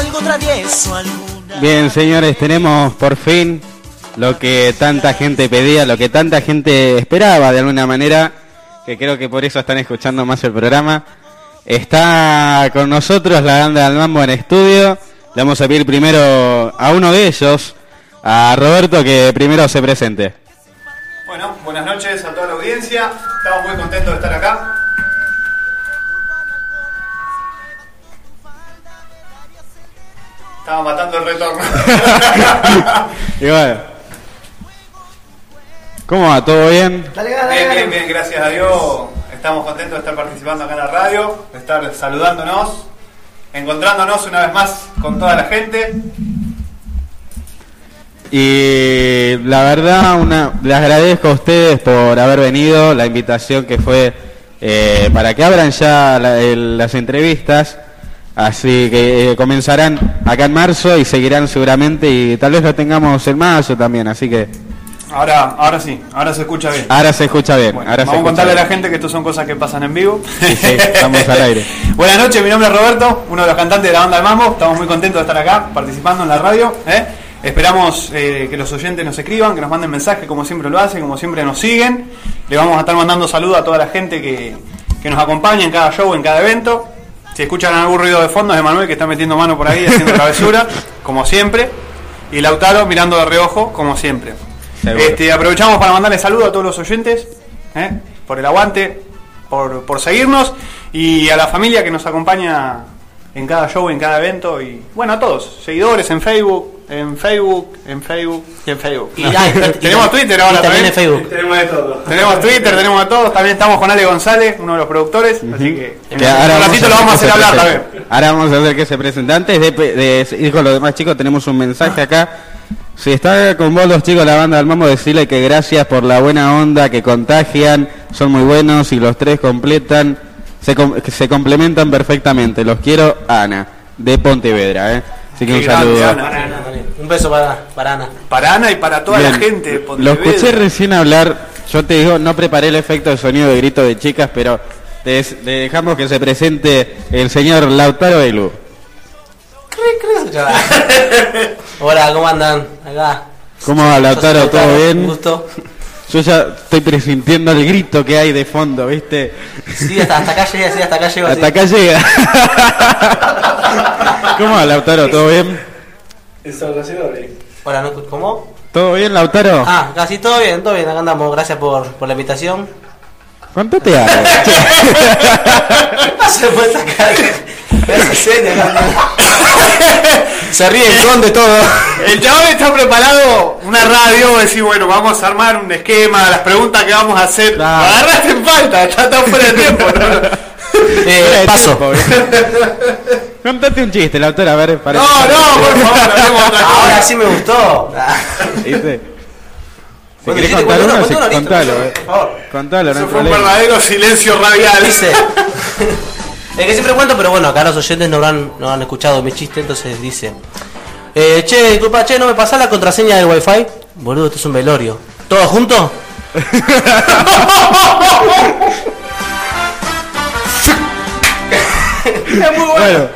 algo travieso, alguna. Bien, señores, tenemos por fin lo que tanta gente pedía, lo que tanta gente esperaba de alguna manera, que creo que por eso están escuchando más el programa. Está con nosotros la banda del Mambo en estudio. Le vamos a pedir primero a uno de ellos, a Roberto, que primero se presente. Bueno, buenas noches a toda la audiencia. Estamos muy contentos de estar acá. Estamos matando el retorno. Y bueno. ¿Cómo va? ¿Todo bien? bien, bien, bien, gracias a Dios. Estamos contentos de estar participando acá en la radio, de estar saludándonos, encontrándonos una vez más con toda la gente. Y la verdad, una, les agradezco a ustedes por haber venido, la invitación que fue eh, para que abran ya la- el- las entrevistas. Así que eh, comenzarán acá en marzo y seguirán seguramente y tal vez lo tengamos en mayo también. Así que Ahora, ahora sí, ahora se escucha bien. ahora se escucha bien. Bueno, ahora se vamos a contarle a la gente que esto son cosas que pasan en vivo. Sí, sí, estamos al aire. Buenas noches, mi nombre es Roberto, uno de los cantantes de la banda del Mambo. Estamos muy contentos de estar acá participando en la radio. ¿eh? Esperamos eh, que los oyentes nos escriban, que nos manden mensajes como siempre lo hacen, como siempre nos siguen. Le vamos a estar mandando saludos a toda la gente que, que nos acompaña en cada show, en cada evento. Si escuchan algún ruido de fondo es de Manuel que está metiendo mano por ahí haciendo travesura, como siempre. Y Lautaro mirando de reojo, como siempre. Seguro. Este, aprovechamos para mandarle saludos a todos los oyentes ¿eh? por el aguante, por, por seguirnos y a la familia que nos acompaña en cada show, en cada evento y bueno, a todos, seguidores en Facebook, en Facebook, en Facebook y en Facebook. Y- y- tenemos y- Twitter y ahora también también. en Facebook. Tenemos de todo. Tenemos Twitter, tenemos a todos. También estamos con Ale González, uno de los productores. Así que en Que un ahora vamos ratito lo vamos a hacer hablar presente. también. Ahora vamos a hacer que se presente. Antes de, pe- de ir con los demás chicos, tenemos un mensaje acá. Si está con vos los chicos de la banda del Mambo, decirle que gracias por la buena onda que contagian, son muy buenos y los tres completan, se, com- se complementan perfectamente. Los quiero, Ana, de Pontevedra. ¿eh? Así que Qué un grande, saludo. Ana. Para Ana también. Un beso para, para Ana. Para Ana y para toda Bien. la gente. de Lo Pontevedra. escuché recién hablar. Yo te digo, no preparé el efecto de sonido de grito de chicas, pero te, des- te dejamos que se presente el señor Lautaro Belu. Hola, ¿cómo andan? Acá. ¿Cómo va, Lautaro? ¿Todo Un bien? gusto. Yo ya estoy presintiendo el grito que hay de fondo, ¿viste? Sí, hasta, hasta acá llegué, sí, hasta acá llego. Hasta sí. acá llega. ¿Cómo va, Lautaro? ¿Todo bien? Hola, ¿no? ¿cómo? ¿Todo bien, Lautaro? Ah, casi todo bien, todo bien, acá andamos. Gracias por, por la invitación. Contate algo. Se puede sacar. Me hace señas, ¿no? Se ríe el conde todo. El chabón está preparado una radio, decir, bueno, vamos a armar un esquema, las preguntas que vamos a hacer. Claro. agarraste en falta, está tan fuera de tiempo. ¿no? Eh, de paso. Contate un chiste, Lautaro, a ver, para No, no, por favor, hablemos otra cosa. Ahora sí me gustó. ¿Viste? Si Bueno, querés contar uno, contalo. eh. Contalo, no Eso fue un verdadero silencio radial. Dice. Es que siempre cuento, pero bueno, acá los oyentes no han, no han escuchado mi chiste, entonces dice. Eh, che, disculpa, che, ¿no me pasás la contraseña del wifi? Boludo, esto es un velorio. ¿Todos juntos? Bueno,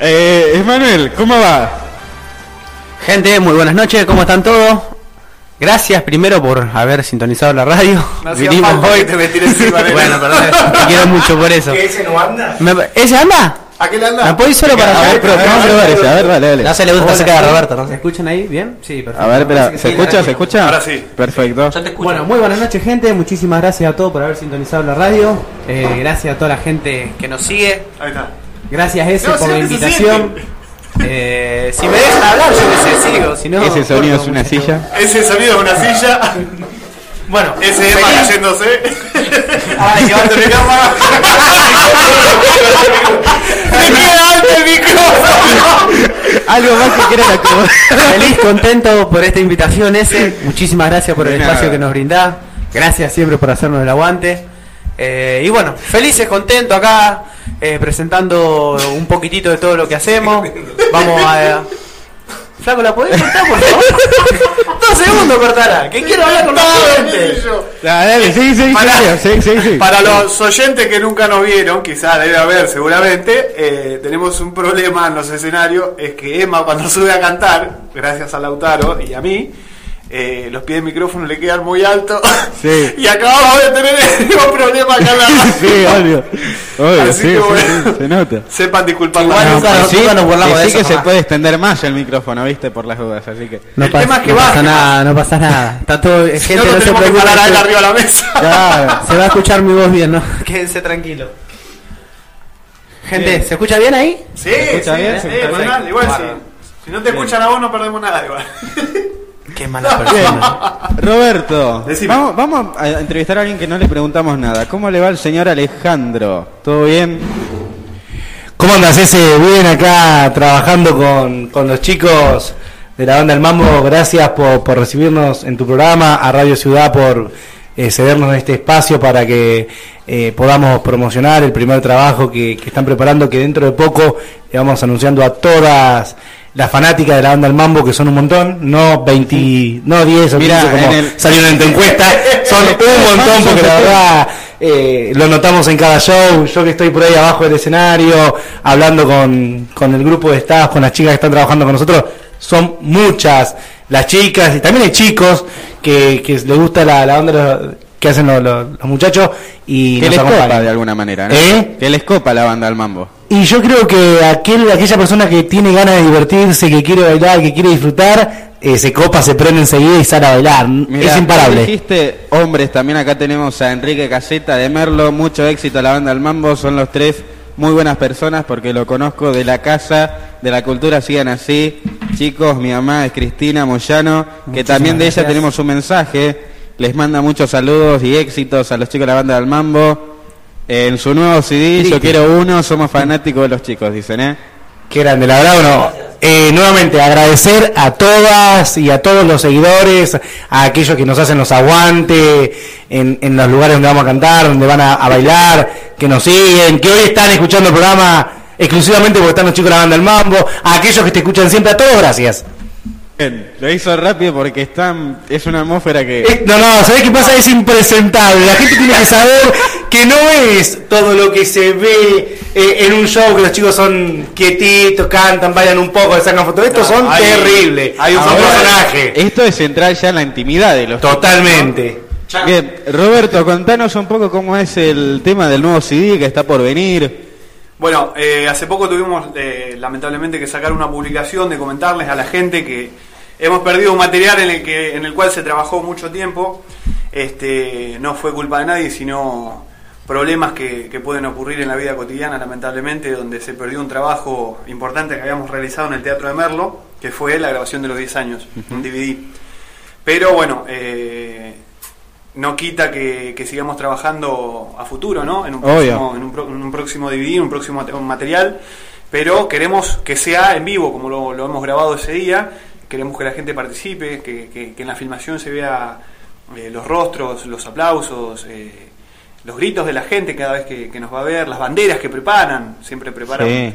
eh, Emanuel, ¿cómo va? Gente, muy buenas noches, ¿cómo están todos? Gracias primero por haber sintonizado la radio. No Vinimos falta hoy. que te encima. Bueno, perdón, te quiero mucho por eso. ese no anda? ¿Ese anda? ¿A qué le anda? ¿Me puedo ir solo para A ver, pero vamos a probar ese, a ver, dale, dale. No se le gusta de ¿sí? Roberto, ¿no? ¿Se escuchan ahí? ¿Bien? Sí, perfecto. A ver, espera, ¿se sí, escucha? ¿Se escucha? Ahora sí. Perfecto. Yo te escucho. Bueno, muy buenas noches gente, muchísimas gracias a todos por haber sintonizado la radio, Eh, gracias a toda la gente que nos sigue, Ahí está. gracias Ese No, por la invitación. Eh, si me dejan hablar yo que sé, sigo, si no... Ese sonido corto es una mucho. silla. Ese sonido es una silla. Bueno, Ese feliz- cayéndose. Ay, Llevando mi cámara. Me queda alto el micrófono. Algo más que quieran acomodar. Feliz, contento por esta invitación ese. Muchísimas gracias por el espacio que nos brindás. Gracias siempre por hacernos el aguante. Eh, y bueno, felices, contentos acá, eh, presentando un poquitito de todo lo que hacemos. Vamos a... Flaco, ¿la podés cortar, por favor? Dos segundos cortala, que quiero hablar con los oyentes. Dale, sí, sí, Para- sí, sí, sí, sí. Para los oyentes que nunca nos vieron, quizás debe haber seguramente, eh, tenemos un problema en los escenarios, es que Emma cuando sube a cantar, gracias a Lautaro y a mí, eh, los pies del micrófono le quedan muy altos Sí. y acabamos de tener el mismo problema acá en la radio. Sí, obvio. Obvio, Así sí, que bueno. sí, se nota. Sepan disculpar Igual nunca- pues sí, nos burlamos que de sí eso, que se puede extender más el micrófono, ¿viste? Por las dudas, así que... No, El pasa- tema es que no baje pasa nada, no pasa nada. Está todo, Si gente, no, no, no se tenemos que parar a él se- arriba de la mesa. Claro. se va a escuchar mi voz bien, ¿no? Quédense tranquilos. Gente, Bien. ¿se escucha bien ahí? Sí, escucha sí, bien? mandale, igual. Si no te escuchan a vos no perdemos nada igual. Qué mala persona. Roberto, vamos a entrevistar a alguien que no le preguntamos nada. ¿Cómo le va el señor Alejandro? ¿Todo bien? ¿Cómo andas ese? Bien acá trabajando con, con los chicos de la banda El Mambo. Gracias por, por recibirnos en tu programa, a Radio Ciudad por eh, cedernos este espacio para que eh, podamos promocionar el primer trabajo que, que están preparando, que dentro de poco le vamos anunciando a todas las fanáticas de la banda El Mambo, que son un montón, no 20, no 10 o 15 Mirá, como en el- salieron en tu encuesta, son un montón porque la verdad eh, lo notamos en cada show, yo que estoy por ahí abajo del escenario, hablando con, con el grupo de staff, con las chicas que están trabajando con nosotros, son muchas las chicas y también hay chicos que, que les gusta la, la los- que hacen los, los- los muchachos y Que les copa de alguna manera, ¿no? ¿Eh? Que les copa la banda al mambo. Y yo creo que aquel, aquella persona que tiene ganas de divertirse, que quiere bailar, que quiere disfrutar, eh, se copa, se prende enseguida y sale a bailar. Mirá, es imparable. Dijiste hombres, también acá tenemos a Enrique Caseta de Merlo, mucho éxito a la banda del Mambo, son los tres muy buenas personas porque lo conozco de la casa, de la cultura, sigan así. Chicos, mi mamá es Cristina Moyano, que también de ella gracias. tenemos un mensaje, les manda muchos saludos y éxitos a los chicos de la banda del Mambo. En su nuevo CD, yo quiero uno, somos fanáticos de los chicos, dicen, ¿eh? Qué grande, la verdad, bueno, eh, nuevamente agradecer a todas y a todos los seguidores, a aquellos que nos hacen los aguantes en, en los lugares donde vamos a cantar, donde van a, a bailar, que nos siguen, que hoy están escuchando el programa exclusivamente porque están los chicos de la banda del Mambo, a aquellos que te escuchan siempre, a todos gracias. Bien, lo hizo rápido porque están, es una atmósfera que... Eh, No, no, ¿sabés qué pasa? Es impresentable. La gente tiene que saber que no es todo lo que se ve eh, en un show, que los chicos son quietitos, cantan, bailan un poco, sacan fotos. Estos son hay- terribles. hay un Ahora, personajes. Esto es entrar ya en la intimidad de los Totalmente. Bien, Roberto, contanos un poco cómo es el tema del nuevo CD que está por venir. Bueno, eh, hace poco tuvimos eh, lamentablemente que sacar una publicación de comentarles a la gente que hemos perdido un material en el que en el cual se trabajó mucho tiempo. Este, no fue culpa de nadie, sino problemas que, que pueden ocurrir en la vida cotidiana, lamentablemente, donde se perdió un trabajo importante que habíamos realizado en el Teatro de Merlo, que fue la grabación de los 10 años, un DVD. Pero bueno, eh, no quita que, que sigamos trabajando a futuro, ¿no? En un próximo, en un, pro- en un próximo DVD, en un próximo mate- material, pero queremos que sea en vivo, como lo, lo hemos grabado ese día, queremos que la gente participe, que, que- que en la filmación se vea eh, los rostros, los aplausos, eh, los gritos de la gente cada vez que, que nos va a ver, las banderas que preparan, siempre preparan Sí.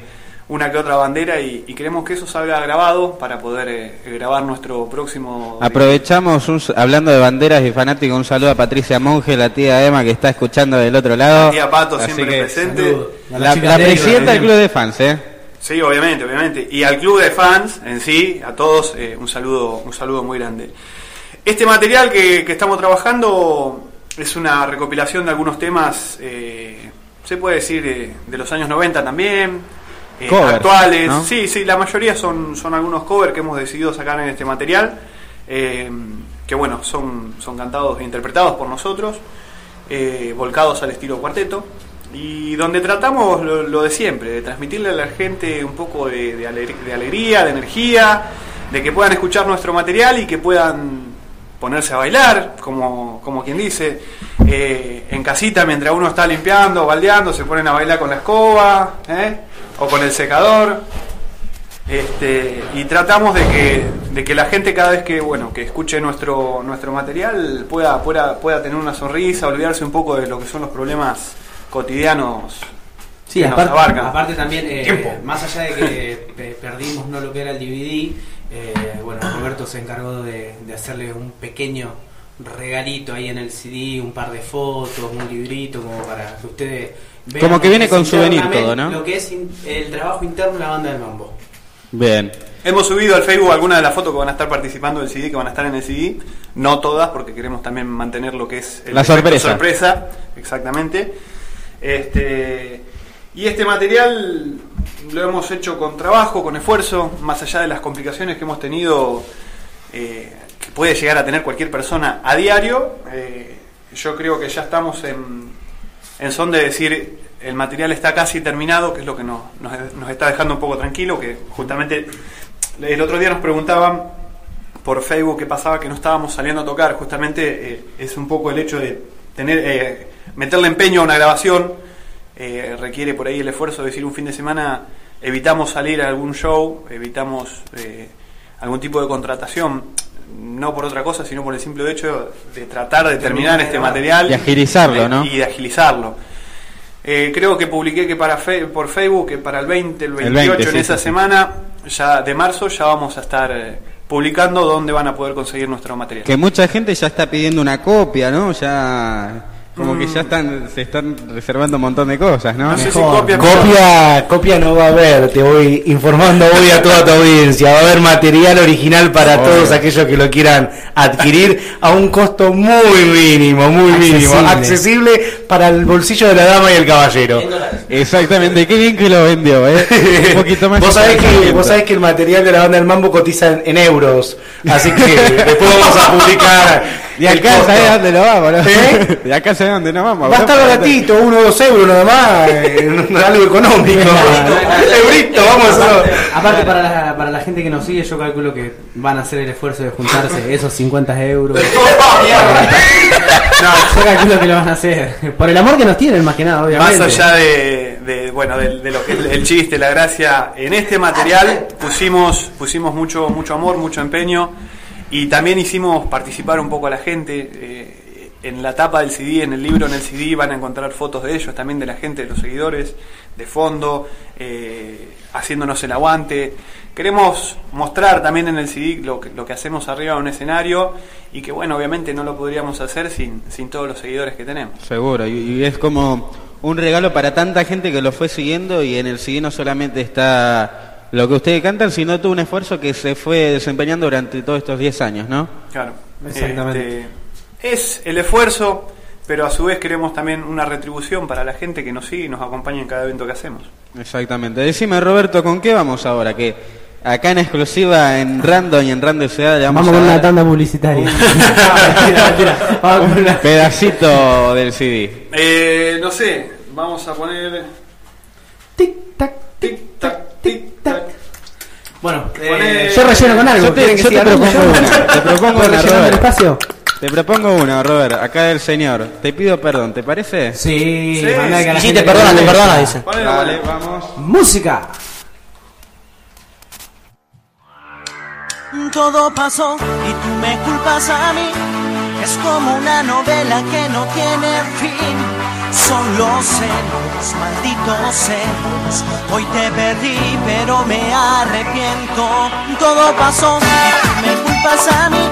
una que otra bandera y, y queremos que eso salga grabado para poder eh, grabar nuestro próximo... Aprovechamos, un s- hablando de banderas y fanáticos, un saludo a Patricia Monge, la tía Emma, que está escuchando del otro lado. La tía Pato Así siempre que- presente. La, la de presidenta del club de fans, ¿eh? Sí, obviamente, obviamente. Y al club de fans en sí, a todos, eh, un saludo, un saludo muy grande. Este material que, que estamos trabajando es una recopilación de algunos temas, eh, se puede decir, eh, de los años 90 también, eh, Covers, actuales. ¿no? Sí, sí, la mayoría son, son algunos covers que hemos decidido sacar en este material, que bueno, son, son cantados e interpretados por nosotros, volcados al estilo cuarteto. Y donde tratamos lo, de siempre, de transmitirle a la gente un poco de, de alegr- de alegría, de energía, de que puedan escuchar nuestro material y que puedan ponerse a bailar, como, como quien dice, eh, en casita mientras uno está limpiando, baldeando, se ponen a bailar con la escoba ¿eh? o con el secador. Este, y tratamos de que, de que la gente cada vez que bueno que escuche nuestro nuestro material pueda, pueda pueda tener una sonrisa, olvidarse un poco de lo que son los problemas cotidianos Sí, que nos aparte, abarcan. aparte también, eh, Tiempo. más allá de que pe- perdimos no lo que era el DVD, Eh, bueno, Roberto se encargó de, de hacerle un pequeño regalito ahí en el CD, un par de fotos, un librito, como para que ustedes vean Como que lo viene con souvenir todo, ¿no? Lo que es in- el trabajo interno de la banda del mambo. Bien. Hemos subido al Facebook algunas de las fotos que van a estar participando del CD, que van a estar en el CD. No todas, porque queremos también mantener lo que es el La sorpresa. sorpresa, exactamente. Este, y este material lo hemos hecho con trabajo, con esfuerzo, más allá de las complicaciones que hemos tenido, eh, que puede llegar a tener cualquier persona a diario. eh, yo creo que ya estamos en, en son de decir el material está casi terminado, que es lo que nos, nos, está dejando un poco tranquilo, que justamente el otro día nos preguntaban por Facebook qué pasaba que no estábamos saliendo a tocar, justamente eh, es un poco el hecho de tener meterle empeño a una grabación, eh, requiere por ahí el esfuerzo de decir un fin de semana evitamos salir a algún show, evitamos eh, algún tipo de contratación, no por otra cosa, sino por el simple hecho de tratar de terminar este material Y agilizarlo, ¿no? y de agilizarlo. Eh, creo que publiqué que para fe- por Facebook que para el 20, el 28 20, en sí, esa sí, sí. semana ya de marzo ya vamos a estar eh, publicando dónde van a poder conseguir nuestro material. Que mucha gente ya está pidiendo una copia, ¿no? Ya. Como que ya están, se están reservando un montón de cosas, ¿no? No sé si copia, Copia, copia no va a haber, te voy informando hoy a toda tu audiencia. Va a haber material original para Obvio. todos aquellos que lo quieran adquirir a un costo muy mínimo, muy mínimo, Accesible. para el bolsillo de la dama y el caballero. Exactamente, qué bien que lo vendió, ¿eh? Un poquito más. vos, sabés que, vos sabés que el material de la banda del Mambo cotiza en, en euros, así que después vamos a publicar. De acá sabés a dónde lo vamos, ¿no? ¿Eh? De acá sabés a dónde nos vamos. Va a estar baratito, uno o dos euros nada más, eh, algo económico. Eurito, vamos a hacerlo. Aparte, para la, para la gente que nos sigue, yo calculo que van a hacer el esfuerzo de juntarse esos 50 euros. Yo calculo que lo van a hacer. Por el amor que nos tienen, más que nada, obviamente. Más allá de, de, bueno de, de lo que es el chiste, la gracia, en este material pusimos pusimos mucho mucho amor, mucho empeño y también hicimos participar un poco a la gente. eh, en la tapa del CD, en el libro, en el CD van a encontrar fotos de ellos, también de la gente, de los seguidores, de fondo, eh, haciéndonos el aguante. Queremos mostrar también en el CD lo que, lo que hacemos arriba de un escenario y que bueno, obviamente no lo podríamos hacer sin, todos los seguidores que tenemos. Seguro, y, y es como un regalo para tanta gente que lo fue siguiendo y en el CD no solamente está lo que ustedes cantan, sino todo un esfuerzo que se fue desempeñando durante todos estos 10 años, ¿no? Claro. Exactamente. Este, es el esfuerzo, pero a su vez queremos también una retribución para la gente que nos sigue y nos acompaña en cada evento que hacemos. Exactamente. Decime, Roberto, ¿con qué vamos ahora? Que acá en exclusiva en Random y en Random Ciudad le vamos, Vamos con una tanda publicitaria. una- pedacito del CD. Eh, no sé, vamos a poner Tic, tac, tic tac tic tac. Bueno, Poné- eh, yo relleno con algo. Yo te- ¿Quieren que yo propongo yo? una, te propongo ¿Puedo una, el Robert. espacio? Te propongo uno, Robert, acá del señor. Te pido perdón, ¿te parece? Sí, Sí, manda que a la Y sí, gente te le perdona, te perdona, dice. Ponelo, Dale, vamos. Música. Todo pasó y tú me culpas a mí. Es como una novela que no tiene fin. Son los celos, malditos celos. Hoy te perdí, pero me arrepiento. Todo pasó me culpas a mí.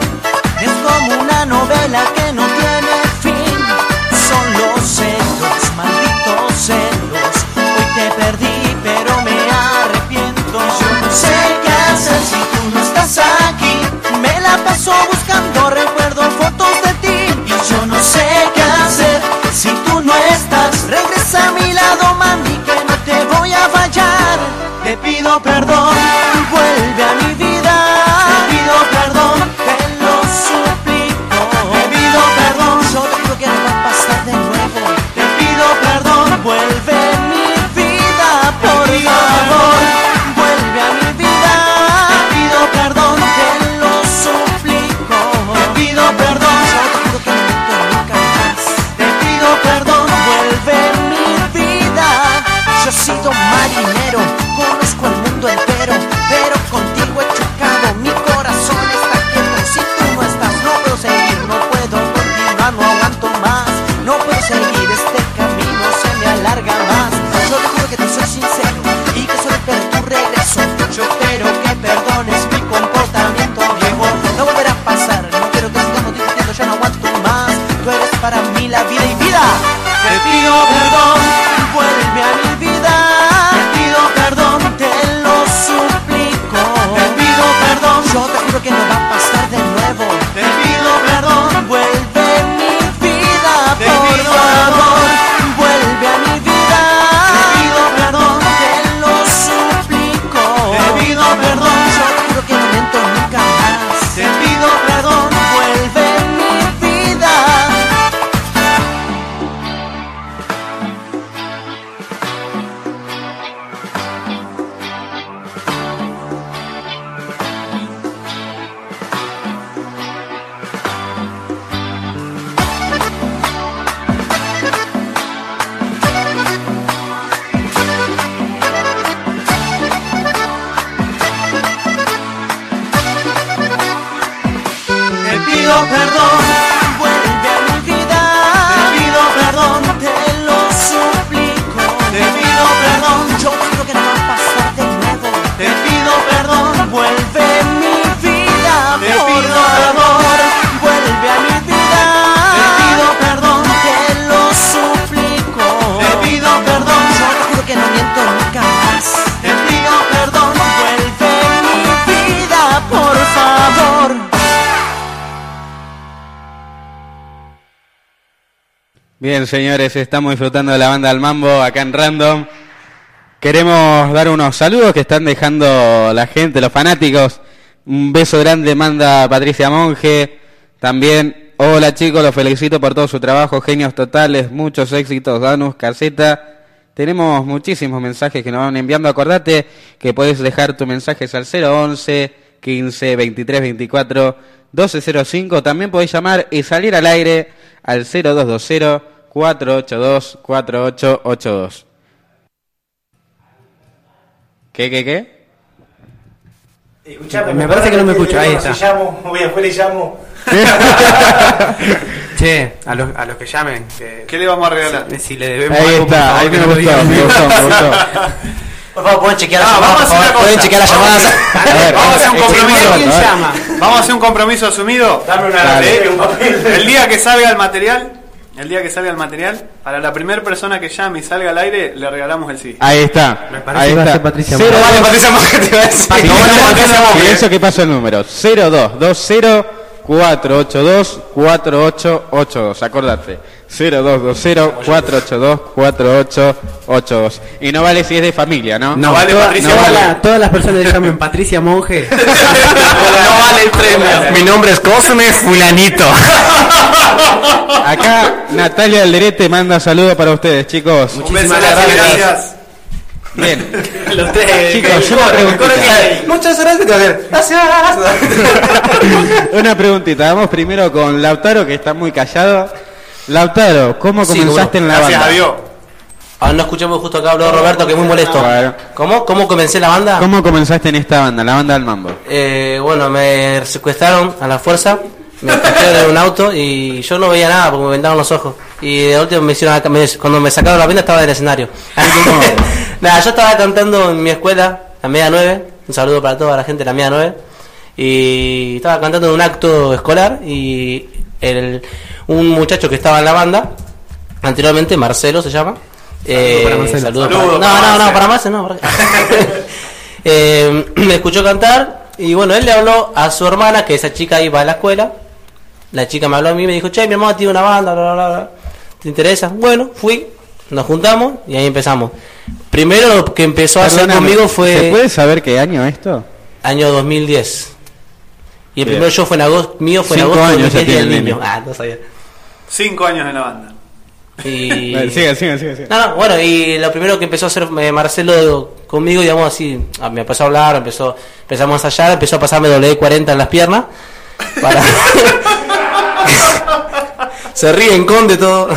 Es como una novela que no tiene fin. Son los celos, malditos celos. Hoy te perdí, Te pido perdón, para mí la vida y vida. Te pido perdón, vuelve a mi vida. Te pido perdón, te lo suplico. Te pido perdón, yo te juro que no va a pasar de nuevo. Te pido perdón, vuelve Bien, señores, estamos disfrutando de la banda del Mambo acá en Random. Queremos dar unos saludos que están dejando la gente, los fanáticos. Un beso grande manda Patricia Monge. También, hola chicos, los felicito por todo su trabajo, genios totales, muchos éxitos, Danus, Caseta. Tenemos muchísimos mensajes que nos van enviando. Acordate que puedes dejar tus mensajes al 011 15 23 24 1205. También podés llamar y salir al aire al 0220 482 4882. ¿Qué, qué, qué? Me parece que no me escucho, ahí está. Si llamo, voy afuera y llamo. Che, a los, a los que llamen, que ¿Qué le vamos a regalar? si, si le debemos Ahí algo, está, favor, ahí que me gustó, me gustó, me gustó. Por favor, pueden chequear las Ah, llamadas. vamos a hacer. Pueden chequear las llamadas. Vamos a un eh, compromiso. ¿Quién llama? Vamos a hacer un compromiso asumido. Dame una Dale. leche, un papel. El día que salga el material, el día que salga el material, para la primera persona que llame y salga al aire, le regalamos el CD. Ahí está. Me parece ahí que va a está. ser Patricia Cero Monge. dos- Vale, Patricia Monge, te iba a decir. Sí, No, vale, Patricia Monge. Silencio que pasó el número 0220 482 4882. Acordate. 0220 482 4882. Y no vale si es de familia, ¿no? No vale, toda- Patricia, no vale. Todas las personas que llamen Patricia Monge. No vale el premio. Mi nombre es Cosme Fulanito. Acá Natalia Alderete manda saludos para ustedes, chicos. Muchísimas gracias. gracias. gracias. Bien. Los tres. Chicos, una preguntita. Muchas gracias. Gracias. Una preguntita. Vamos primero con Lautaro, que está muy callado. Lautaro, ¿cómo Sí, comenzaste en la Gracias banda? a Dios. Ah, no escuchamos justo acá habló Roberto, que es muy molesto. Claro. ¿Cómo? ¿Cómo comencé la banda? ¿Cómo comenzaste en esta banda, la banda del mambo? Eh, bueno, me secuestraron a la fuerza, me trajeron en un auto y yo no veía nada porque me vendaron los ojos. Y de último me hicieron acá- me- cuando me sacaron la venda estaba en el escenario. nada, yo estaba cantando en mi escuela, la media nueve, un saludo para toda la gente de la media nueve. Y estaba cantando en un acto escolar y el, un muchacho que estaba en la banda, anteriormente Marcelo se llama. Eh, para Marcelo. saludo Saludo para- para no, no, no, para Marcelo no. para- Eh, me escuchó cantar y bueno, él le habló a su hermana, que esa chica iba a la escuela. La chica me habló a mí y me dijo, che, mi hermano tiene una banda, bla, bla, bla, bla. ¿Te interesa? Bueno, fui, nos juntamos y ahí empezamos. Primero lo que empezó a hacer conmigo ¿Se fue puede saber qué año esto? año 2010. Y el Bien. primer show fue en agosto, mío fue en agosto años ya 2010 Día del tiene el niño. Ah, no sabía. Cinco años en la banda. Y... Vale, Sigue, sigue, sigue. sigue. No, no, bueno, y lo primero que empezó a hacer eh, Marcelo conmigo, digamos así, ah, me empezó a hablar, empezó, empezamos a ensayar, empezó a pasarme W40 en las piernas. Para... Se ríen con de todo.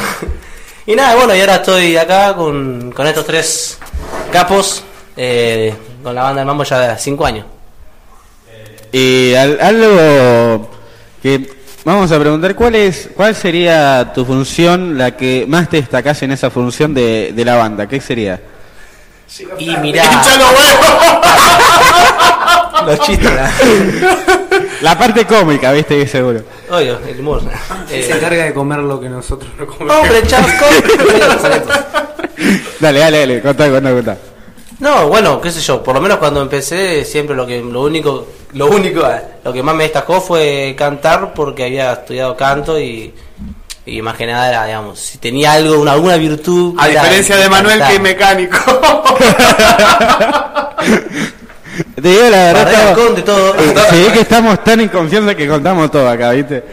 y nada, bueno, y ahora estoy acá con, con estos tres capos, eh, con la banda del mambo ya de 5 años. Y al- algo que vamos a preguntar, ¿cuál es cuál sería tu función, la que más te destacás en esa función de, de la banda? ¿Qué sería? Y mirá, ¡Hincha los chistes. la- La parte cómica, viste, que seguro. Oye, el humor. Se Eh, encarga de comer lo que nosotros no comemos. hombre, chasco. Dale, dale, dale, contá, contá, contá. No, bueno, qué sé yo, por lo menos cuando empecé siempre lo que lo único lo único eh, lo que más me destacó fue cantar porque había estudiado canto y y más que nada era, digamos, si tenía algo, una, alguna virtud. A diferencia de Manuel cantar. que es mecánico. Te digo la verdad, Barrera, Conde, todo. eh, se ve que estamos tan inconscientes que contamos todo acá, ¿viste?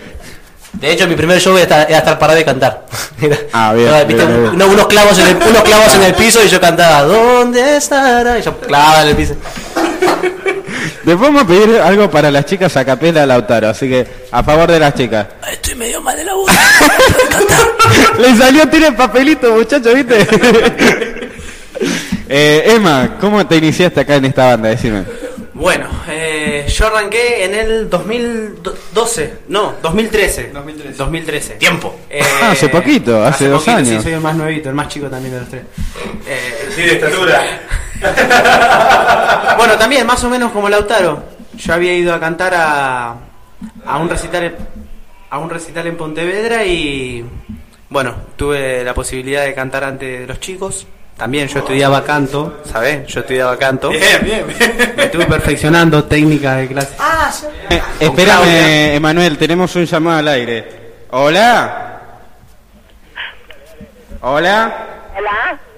De hecho, mi primer show era estar, estar parado y cantar. Era- Ah, bien, era, ¿viste? bien, bien. No, unos, clavos en el, unos clavos en el piso y yo cantaba, ¿dónde estará? Y yo clavaba en el piso. Después vamos a pedir algo para las chicas a capela Lautaro, así que a favor de las chicas. Estoy medio mal de la voz. Le salió, tiene el papelito, muchacho, ¿viste? Eh, Emma, ¿cómo te iniciaste acá en esta banda? Decime. Bueno, eh, yo arranqué en el 2012, no, 2013. 2013. 2013. Tiempo. Eh, Ah, hace poquito, hace dos poquito, años. Sí, soy el más nuevito, el más chico también de los tres. Eh, Sí, de estatura. bueno, también más o menos como Lautaro. Yo había ido a cantar a, a un recital en- a un recital en Pontevedra y bueno, tuve la posibilidad de cantar ante los chicos. También yo estudiaba canto, ¿sabes? Yo estudiaba canto. Bien, bien, bien. Me estuve perfeccionando técnicas de clase. Eh, espérame, Emanuel, tenemos un llamado al aire. ¿Hola? ¿Hola?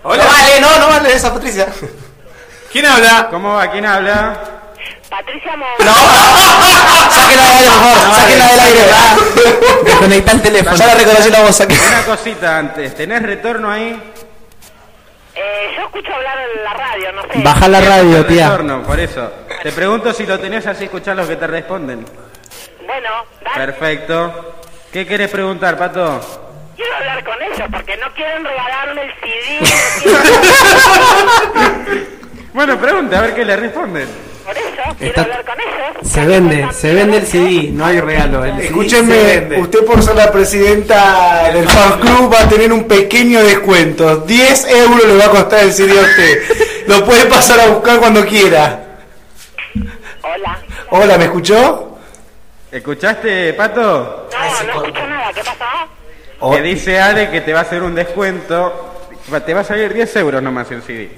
Hola, No vale, no, no vale esa Patricia. ¿Quién habla? ¿Cómo va? ¿Quién habla? Patricia Mon. Sáquenla del aire, por favor. Sáquenla del aire. va. Desconectá el teléfono. Ya la reconocí la voz. saque- Una cosita antes, ¿tenés retorno ahí? Eh, yo escucho hablar en la radio, no sé. Baja la radio, tía. Retorno, por eso. Te pregunto si lo tenés así, escuchar los que te responden. Bueno, dale. Perfecto. ¿Qué querés preguntar, Pato? Quiero hablar con ellos porque no quieren regalarme el CD. no quieren- Bueno, pregunta, a ver qué le responden. Por eso, quiero hablar con ellos. Se vende, se vende el CD, no hay regalo. El Escúcheme, usted por ser la presidenta del fan club va a tener un pequeño descuento. 10 euros le va a costar el CD a usted. Lo puede pasar a buscar cuando quiera. Hola. Hola, ¿me escuchó? ¿Escuchaste, Pato? No, no escucho nada. ¿Qué pasó? Que dice Ale que te va a hacer un descuento. Te va a salir 10 euros nomás el CD.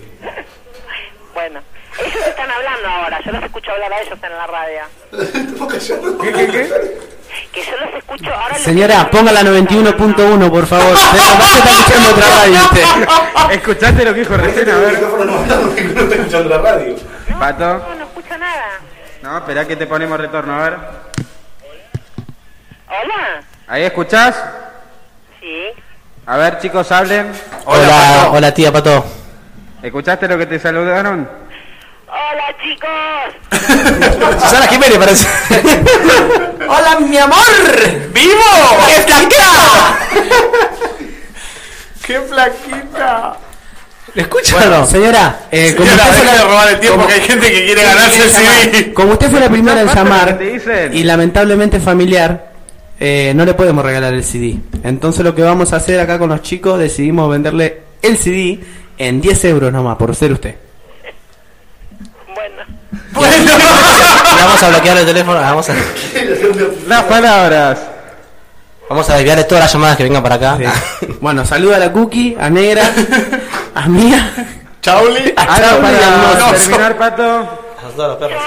Bueno, ellos están hablando ahora. Yo los escucho hablar a ellos en la radio. ¿Qué, qué, qué? Que yo los escucho ahora. Señora, ponga la hablando. 91.1, por favor. Se está escuchando otra radio usted. ¿Escuchaste lo que dijo recién? A ver, no está escuchando la radio. Pato. No, no escucho nada. No, espera que te ponemos retorno, a ver. Hola. ¿Ahí escuchás? Sí. A ver, chicos, hablen. Hola, hola tía Pato. ¿Escuchaste lo que te saludaron? Hola, chicos. Susana Jiménez parece. Hola, mi amor. ¡Vivo! ¡Qué flaquita! ¡Qué flaquita! ¿Le escuchan Bueno, señora, eh, como, Señora, usted fue deje de la, robar el tiempo que hay gente que quiere ganarse el CD. como usted fue la primera en ¿Escuchás, Pato, llamar y lamentablemente familiar, eh, no le podemos regalar el CD. Entonces lo que vamos a hacer acá con los chicos, decidimos venderle el CD en 10 euros nomás, por ser usted. Bueno. Y vamos a bloquear el teléfono. Vamos a, Las palabras. vamos a desviarle todas las llamadas que vengan para acá. Bueno, saluda a la Cookie, a Negra, a Mía. Chauli. Ah, Algo Chauli, para terminar, Pato. A todos los Yo, perros.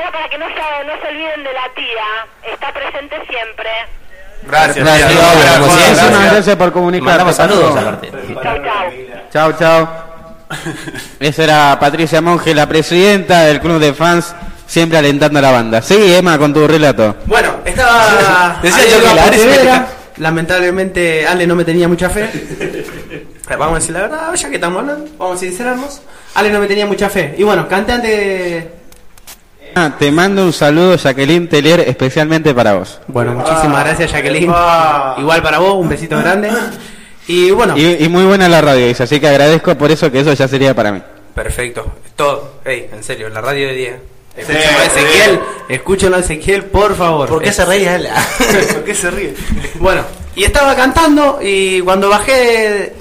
era para que no se, no se olviden de la tía. Está presente siempre. Gracias, Gracias, tía. por. Mandamos Pato. saludos aparte. Chau, chau. Chao, chao. Esa era Patricia Monge, la presidenta del club de fans, siempre alentando a la banda. Sí, Emma, con tu relato. Bueno, estaba. Decía yo que la Lamentablemente, Ale no me tenía mucha fe. Vamos a decir la verdad, ya que estamos hablando, vamos a sincerarnos. Ale no me tenía mucha fe. Y bueno, canté ante. Ah, te mando un saludo, Jacqueline Telier, especialmente para vos. Bueno, muchísimas gracias, Jacqueline. Ah. Igual para vos, un besito grande. Y bueno, Y, y muy buena la radio, dice, así que agradezco por eso que eso ya sería para mí. perfecto. Todo, ey, en serio, la radio de día. Sí, Escúchenlo a Ezequiel, escúchenlo a Ezequiel, por favor. ¿Por qué se él? ¿Por qué se ríe? Bueno, y estaba cantando y cuando bajé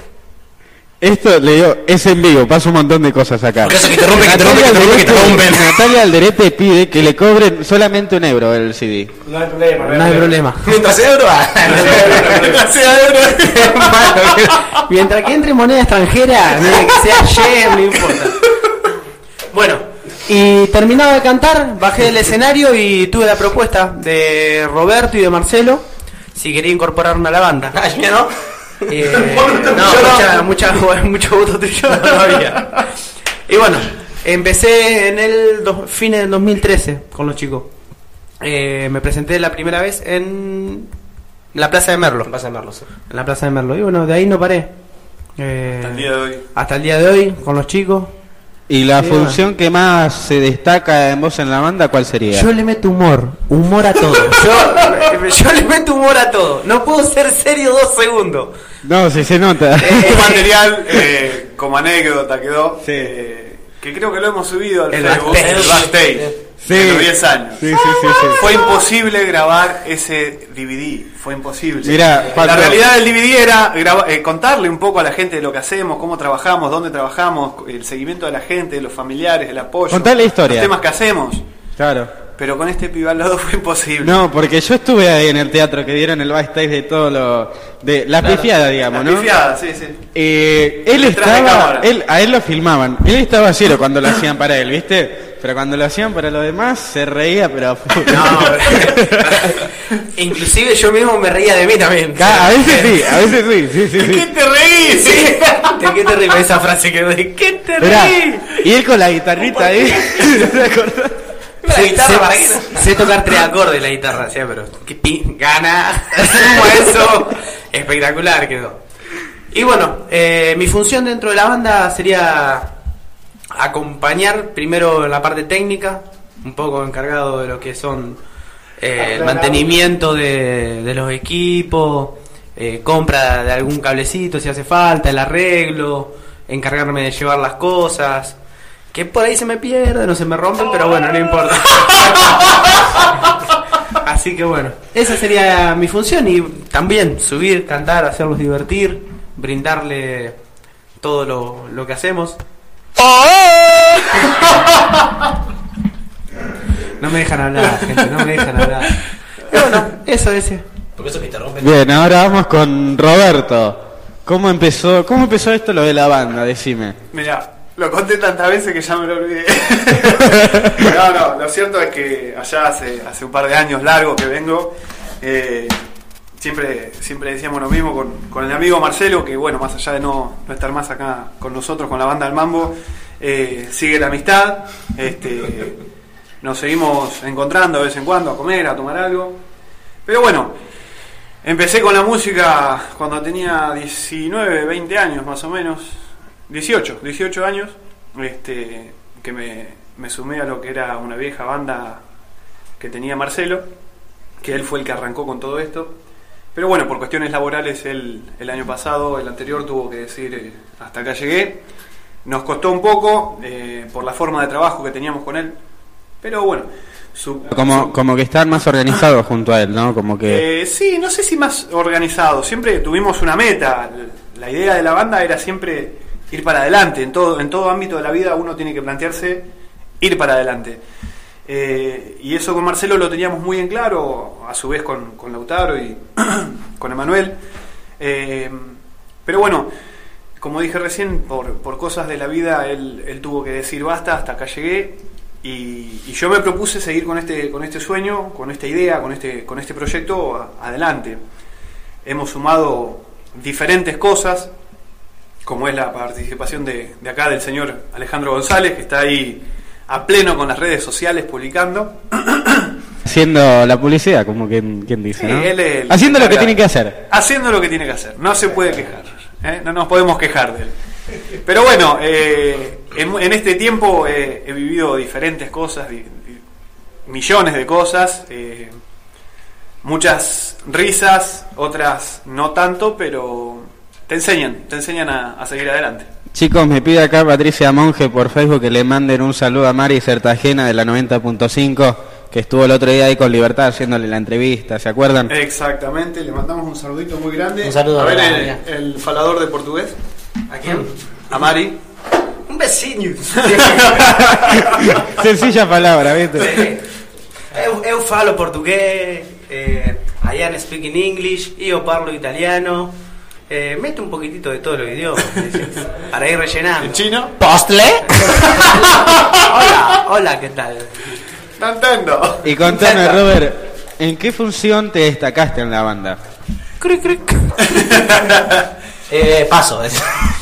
Esto, le digo, es en vivo, pasa un montón de cosas acá. Porque eso que te rompe, que te rompe, que te rompe, que te rompe. Natalia Alderete pide que le cobren solamente un euro el CD. No hay problema. No hay problema. Mientras sea euro. Mientras que entre moneda extranjera, que sea Yen, no importa. Bueno, y terminado de cantar, bajé del escenario y tuve la propuesta de Roberto y de Marcelo si quería incorporarme a la banda. ¿no? Eh, no, mucha, mucha, mucho voto tuyo no había. Y bueno, empecé en el dos, fines del 2013 con los chicos. Eh, me presenté la primera vez en la Plaza de Merlo. Vas a verlo, sí. En la Plaza de Merlo. Y bueno, de ahí no paré. Eh, Hasta el día de hoy. hasta el día de hoy, con los chicos. ¿Y la Sí, función que más se destaca en vos en la banda, cuál sería? Yo le meto humor, humor a todo. Yo, yo le meto humor a todo. No puedo ser serio dos segundos. No, si se nota. Este material, eh, como anécdota, quedó. Sí. eh, que creo que lo hemos subido al El Facebook. backstage. El backstage. Sí. De los 10 años. Sí, sí. Fue imposible grabar ese DVD, fue imposible. Mirá, la realidad del DVD era eh, contarle un poco a la gente de lo que hacemos, cómo trabajamos, dónde trabajamos, el seguimiento de la gente, de los familiares, el apoyo. Contá la historia. Los temas que hacemos. Claro. Pero con este pibe al lado fue imposible. No, porque yo estuve ahí en el teatro que dieron el backstage de todo lo... de la pifiada, digamos, La ¿no? pifiada, sí, sí. Eh, él Detrás estaba, él, a él lo filmaban. Él estaba cielo cuando lo hacían para él, ¿viste? Pero cuando lo hacían para los demás se reía, pero Inclusive yo mismo me reía de mí también. a veces sí, a veces sí, sí, sí, ¿De sí. qué te reís? Sí. ¿De qué te ríes esa frase que ¿De qué te reís? y él con la guitarrita ahí. ¿te acordás? La Sé, tocar tres acordes la guitarra, sí, pero qué pi- gana. Eso. Espectacular quedó. Y bueno, eh, mi función dentro de la banda sería acompañar primero en la parte técnica, un poco encargado de lo que son eh, el mantenimiento de, de los equipos, eh, compra de algún cablecito si hace falta, el arreglo, encargarme de llevar las cosas. Que por ahí se me pierden o se me rompen, pero bueno, no importa. Así que bueno, esa sería mi función y también subir, cantar, hacerlos divertir, brindarle todo lo, lo que hacemos. No me dejan hablar, gente, no me dejan hablar. Y bueno, eso es. Porque eso que te rompe. Bien, ahora vamos con Roberto. ¿Cómo empezó, cómo empezó esto lo de la banda? Decime. Mira, lo conté tantas veces que ya me lo olvidé. no, no, lo cierto es que allá hace, hace un par de años largo que vengo, eh, siempre, siempre decíamos lo mismo con, con el amigo Marcelo, que bueno, más allá de no, no estar más acá con nosotros, con la banda del Mambo, eh, sigue la amistad, este, nos seguimos encontrando de vez en cuando a comer, a tomar algo. Pero bueno, empecé con la música cuando tenía 19, 20 años más o menos. 18, 18 años, este, que me, me sumé a lo que era una vieja banda que tenía Marcelo, que él fue el que arrancó con todo esto. Pero bueno, por cuestiones laborales, él el año pasado, el anterior, tuvo que decir eh, hasta acá llegué. Nos costó un poco eh, por la forma de trabajo que teníamos con él. Pero bueno, su, Como, como que están más organizados junto a él, ¿no? Como que... eh, sí, no sé si más organizado. Siempre tuvimos una meta. La idea de la banda era siempre ir para adelante. En todo, en todo ámbito de la vida uno tiene que plantearse ir para adelante. Eh, y eso con Marcelo lo teníamos muy en claro, a su vez con, con Lautaro y con Emanuel. Eh, pero bueno, como dije recién, por, por cosas de la vida él, él tuvo que decir basta, hasta acá llegué. Y, y yo me propuse seguir con este, con este sueño, con esta idea, con este, con este proyecto adelante. Hemos sumado diferentes cosas, como es la participación de, de acá del señor Alejandro González, que está ahí a pleno con las redes sociales publicando. Haciendo la publicidad, como quien, quien dice, Sí, ¿no? él Haciendo lo que tiene que hacer. Haciendo lo que tiene que hacer, no se puede quejar, ¿eh? no nos podemos quejar de él. Pero bueno, eh, en, en este tiempo eh, he vivido diferentes cosas, di- di- millones de cosas, eh, muchas risas, otras no tanto, pero te enseñan, te enseñan a, a seguir adelante. Chicos, me pide acá Patricia Monge por Facebook que le manden un saludo a Mari Sertajena de la 90.5, que estuvo el otro día ahí con Libertad haciéndole la entrevista, ¿se acuerdan? Exactamente, le mandamos un saludito muy grande. Un saludo a ver a el, María. el falador de portugués, ¿A quién? a Mari. Un vecino. Sencilla palabra, ¿viste? eu, eu falo portugués, eh, I am speaking English, io parlo italiano, Eh, mete un poquitito de todos los idiomas. para ir rellenando. ¿En chino? ¿Postle? Hola, hola, ¿qué tal? No entiendo. Y contame, Robert, ¿en qué función te destacaste en la banda? Cric, cric. Eh, paso.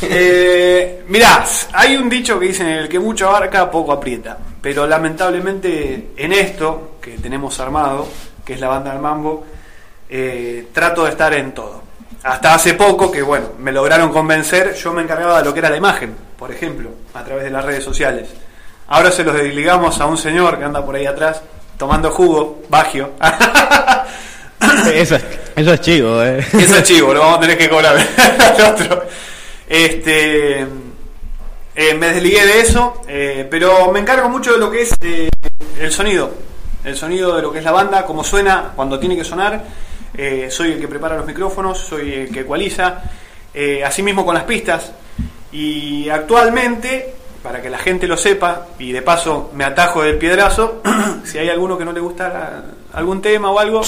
Eh, mirá, hay un dicho que dicen el que mucho abarca, poco aprieta. Pero lamentablemente en esto que tenemos armado, que es la banda del mambo, eh, trato de estar en todo. Hasta hace poco que, bueno, me lograron convencer, yo me encargaba de lo que era la imagen, por ejemplo, a través de las redes sociales. Ahora se los desligamos a un señor que anda por ahí atrás, tomando jugo, Bagio. Eso es, eso es chivo, eh. Eso es chivo, lo vamos a tener que cobrar al otro. Este, eh, me desligué de eso, eh, pero me encargo mucho de lo que es eh, el sonido. El sonido de lo que es la banda, cómo suena, cuando tiene que sonar. Eh, soy el que prepara los micrófonos, soy el que ecualiza. Eh, asimismo con las pistas. Y actualmente, para que la gente lo sepa, y de paso me atajo del piedrazo, si hay alguno que no le gusta la- algún tema o algo,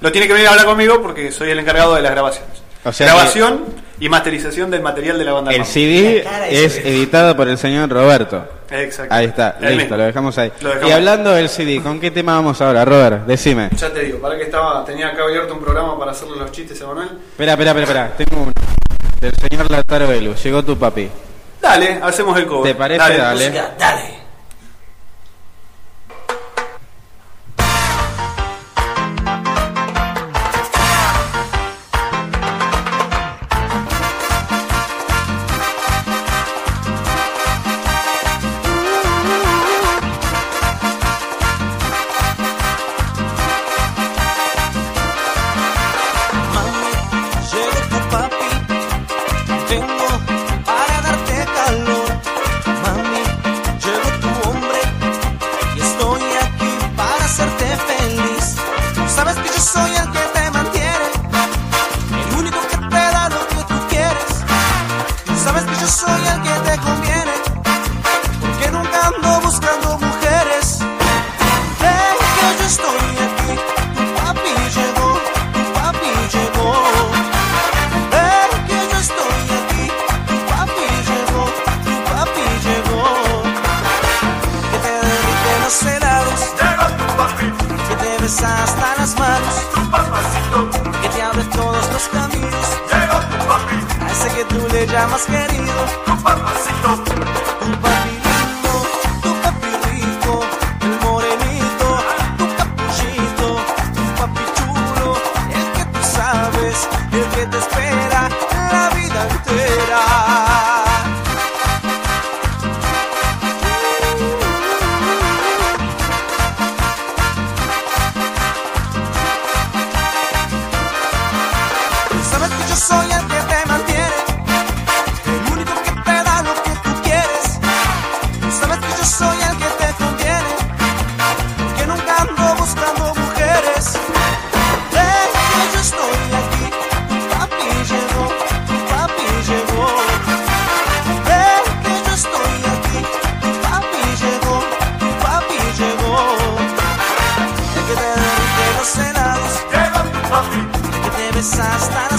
lo tiene que venir a hablar conmigo porque soy el encargado de las grabaciones. O sea Grabación y masterización del material de la banda. El. CD es editado por el señor Roberto. Exacto. Ahí está, El listo, mismo. lo dejamos ahí. Lo dejamos. Y hablando del CD, ¿con qué tema vamos ahora, Robert? Decime. Ya te digo, para que estaba, tenía acá abierto un programa para hacerle los chistes a Manuel. Espera, espera, espera, espera. Tengo uno. Del señor Lataro Velu. Llegó tu papi. Dale, hacemos el cover. ¿Te parece? Dale. Música, dale.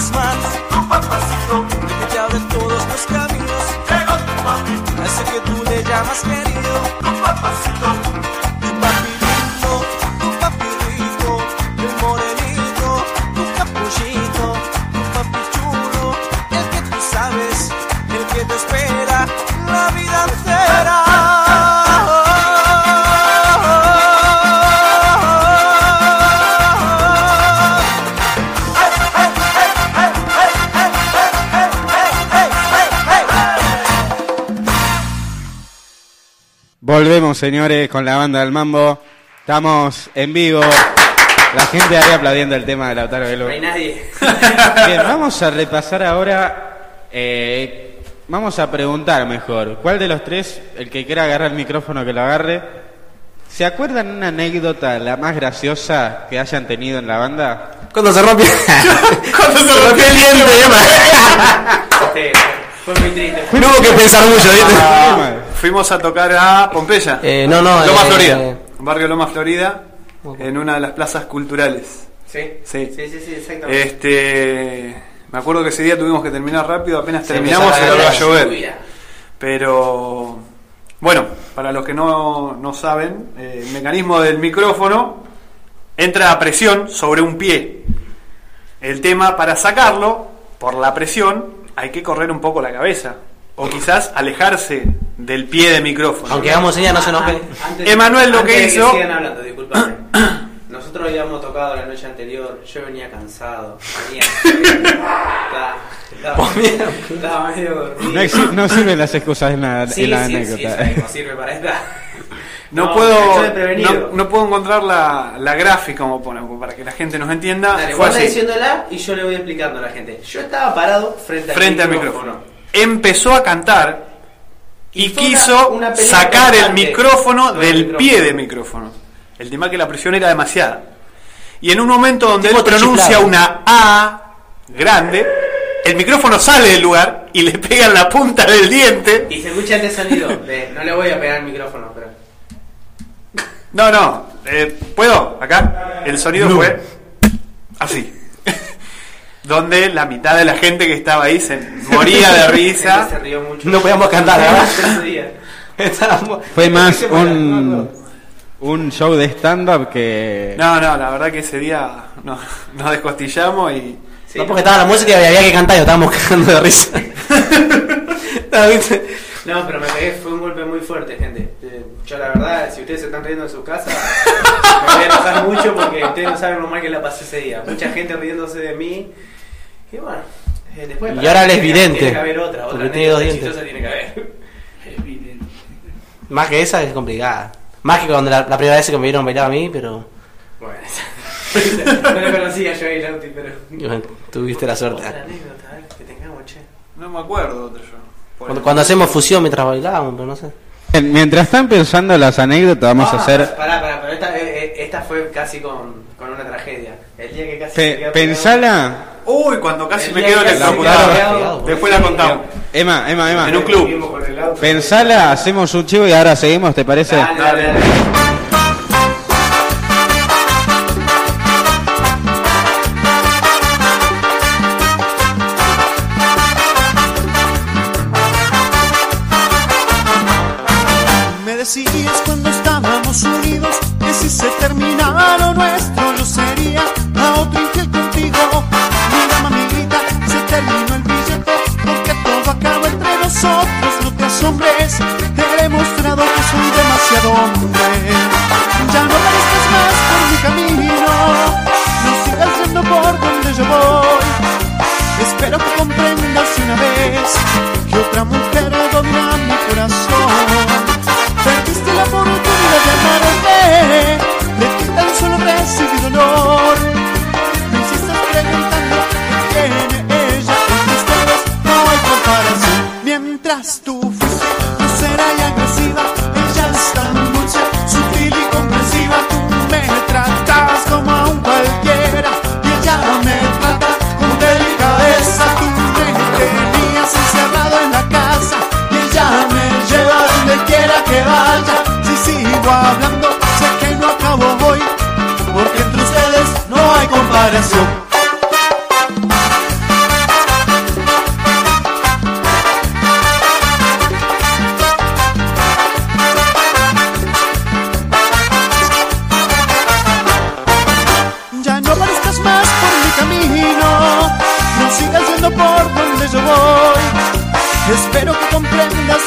Besa hasta las manos, el que te abre todos los caminos, a ese que tú le llamas querido. Volvemos, señores, con la banda del mambo. Estamos en vivo. La gente ahí aplaudiendo el tema de Lautaro Velu. No hay nadie. Bien, vamos a repasar ahora. eh, vamos a preguntar mejor. ¿Cuál de los tres, el que quiera agarrar el micrófono, que lo agarre? ¿Se acuerdan una anécdota, la más graciosa que hayan tenido en la banda? Cuando se rompió. Cuando se rompió el diente, fue muy triste. No hubo que pensar mucho, ¿viste? Ah, fuimos a tocar a Pompeya. Eh, no, no, Loma eh, Florida. Barrio Loma Florida. En una de las plazas culturales. ¿Sí? Sí. Sí, sí, sí, exactamente. Este, Me acuerdo que ese día tuvimos que terminar rápido, apenas Se terminamos se va a llover. lluvia. Pero bueno, para los que no, no saben, eh, el mecanismo del micrófono entra a presión sobre un pie. El tema para sacarlo, por la presión, hay que correr un poco la cabeza. O quizás alejarse del pie de micrófono. Aunque hagamos señas, no se nos ve. Antes- Emanuel lo que hizo- sigan hablando, disculpame. Nosotros habíamos tocado la noche anterior, yo venía cansado, venía... estaba, estaba, estaba medio dormido. No, no sirven las excusas en la, Sí, en la sí, anécdota. no sirve para esta. No, No, puedo no, puedo encontrar la, la gráfica como pone, para que la gente nos entienda. Dale, Fue vos así. diciéndola y yo le voy explicando a la gente. Yo estaba parado frente al frente al micrófono. micrófono. Empezó a cantar y quiso una sacar el micrófono del micrófono. pie de micrófono. El tema que la presión era demasiada. Y en un momento donde él pronuncia chiflado. una A grande, el micrófono sale del lugar y le pega en la punta del diente. Y se escucha este sonido de, no le voy a pegar el micrófono, pero... No, no, eh, ¿puedo? Acá. El sonido fue así. donde la mitad de la gente que estaba ahí se moría de Se risa. rió mucho. No podíamos cantar, ¿verdad? Ese día. Estábamos- Fue más. No me un, un show de stand-up que... No, no, la verdad que ese día no- nos descostillamos y. Sí, no, porque estaba la música y había que cantar y estábamos cagando de risa. No, pero me pegué, fue un golpe muy fuerte, gente. Yo la verdad, si ustedes se están riendo en su casa, me voy a enojar mucho porque ustedes no saben lo mal que la pasé ese día. Mucha gente riéndose de mí. Y bueno, eh, después... Y ahora él es tiene- vidente, Tiene que haber otra, otra tiene dos dientes. tiene que haber. Es vidente. Más que esa es complicada. Más que cuando la, la primera vez que me vieron bailar a mí, pero Bueno, no lo conocía yo ahí, Lauti, pero... bueno, tuviste la suerte. Otra anécdota, que tengamos, che. No me acuerdo otro yo. Cuando, cuando hacemos fusión mientras bailábamos, pero no sé. Bien, Mientras están pensando las anécdotas, vamos a Ah, hacer... Pará, pará, pero esta, eh, eh, esta fue casi con, con una tragedia. El día que casi Pe- quedó pensala... Uy, cuando casi me quedo en que el computador. me Después la contamos. Emma, Emma, Emma. En un club. Fuimos con el auto. Pensala, hacemos un chivo y ahora seguimos, ¿te parece? Dale, dale, dale. Otra mujer domina mi corazón. Perdiste la oportunidad de amarme, de ti tan solo recibí dolor. Me insistes preguntando qué tiene ella, ustedes no hay comparación. Mientras tú vaya. Si sigo hablando, sé que no acabo hoy, porque entre ustedes no hay comparación. Ya no aparezcas más por donde yo voy. Espero que comprendas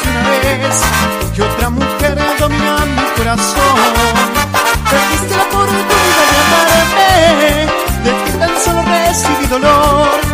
dolor.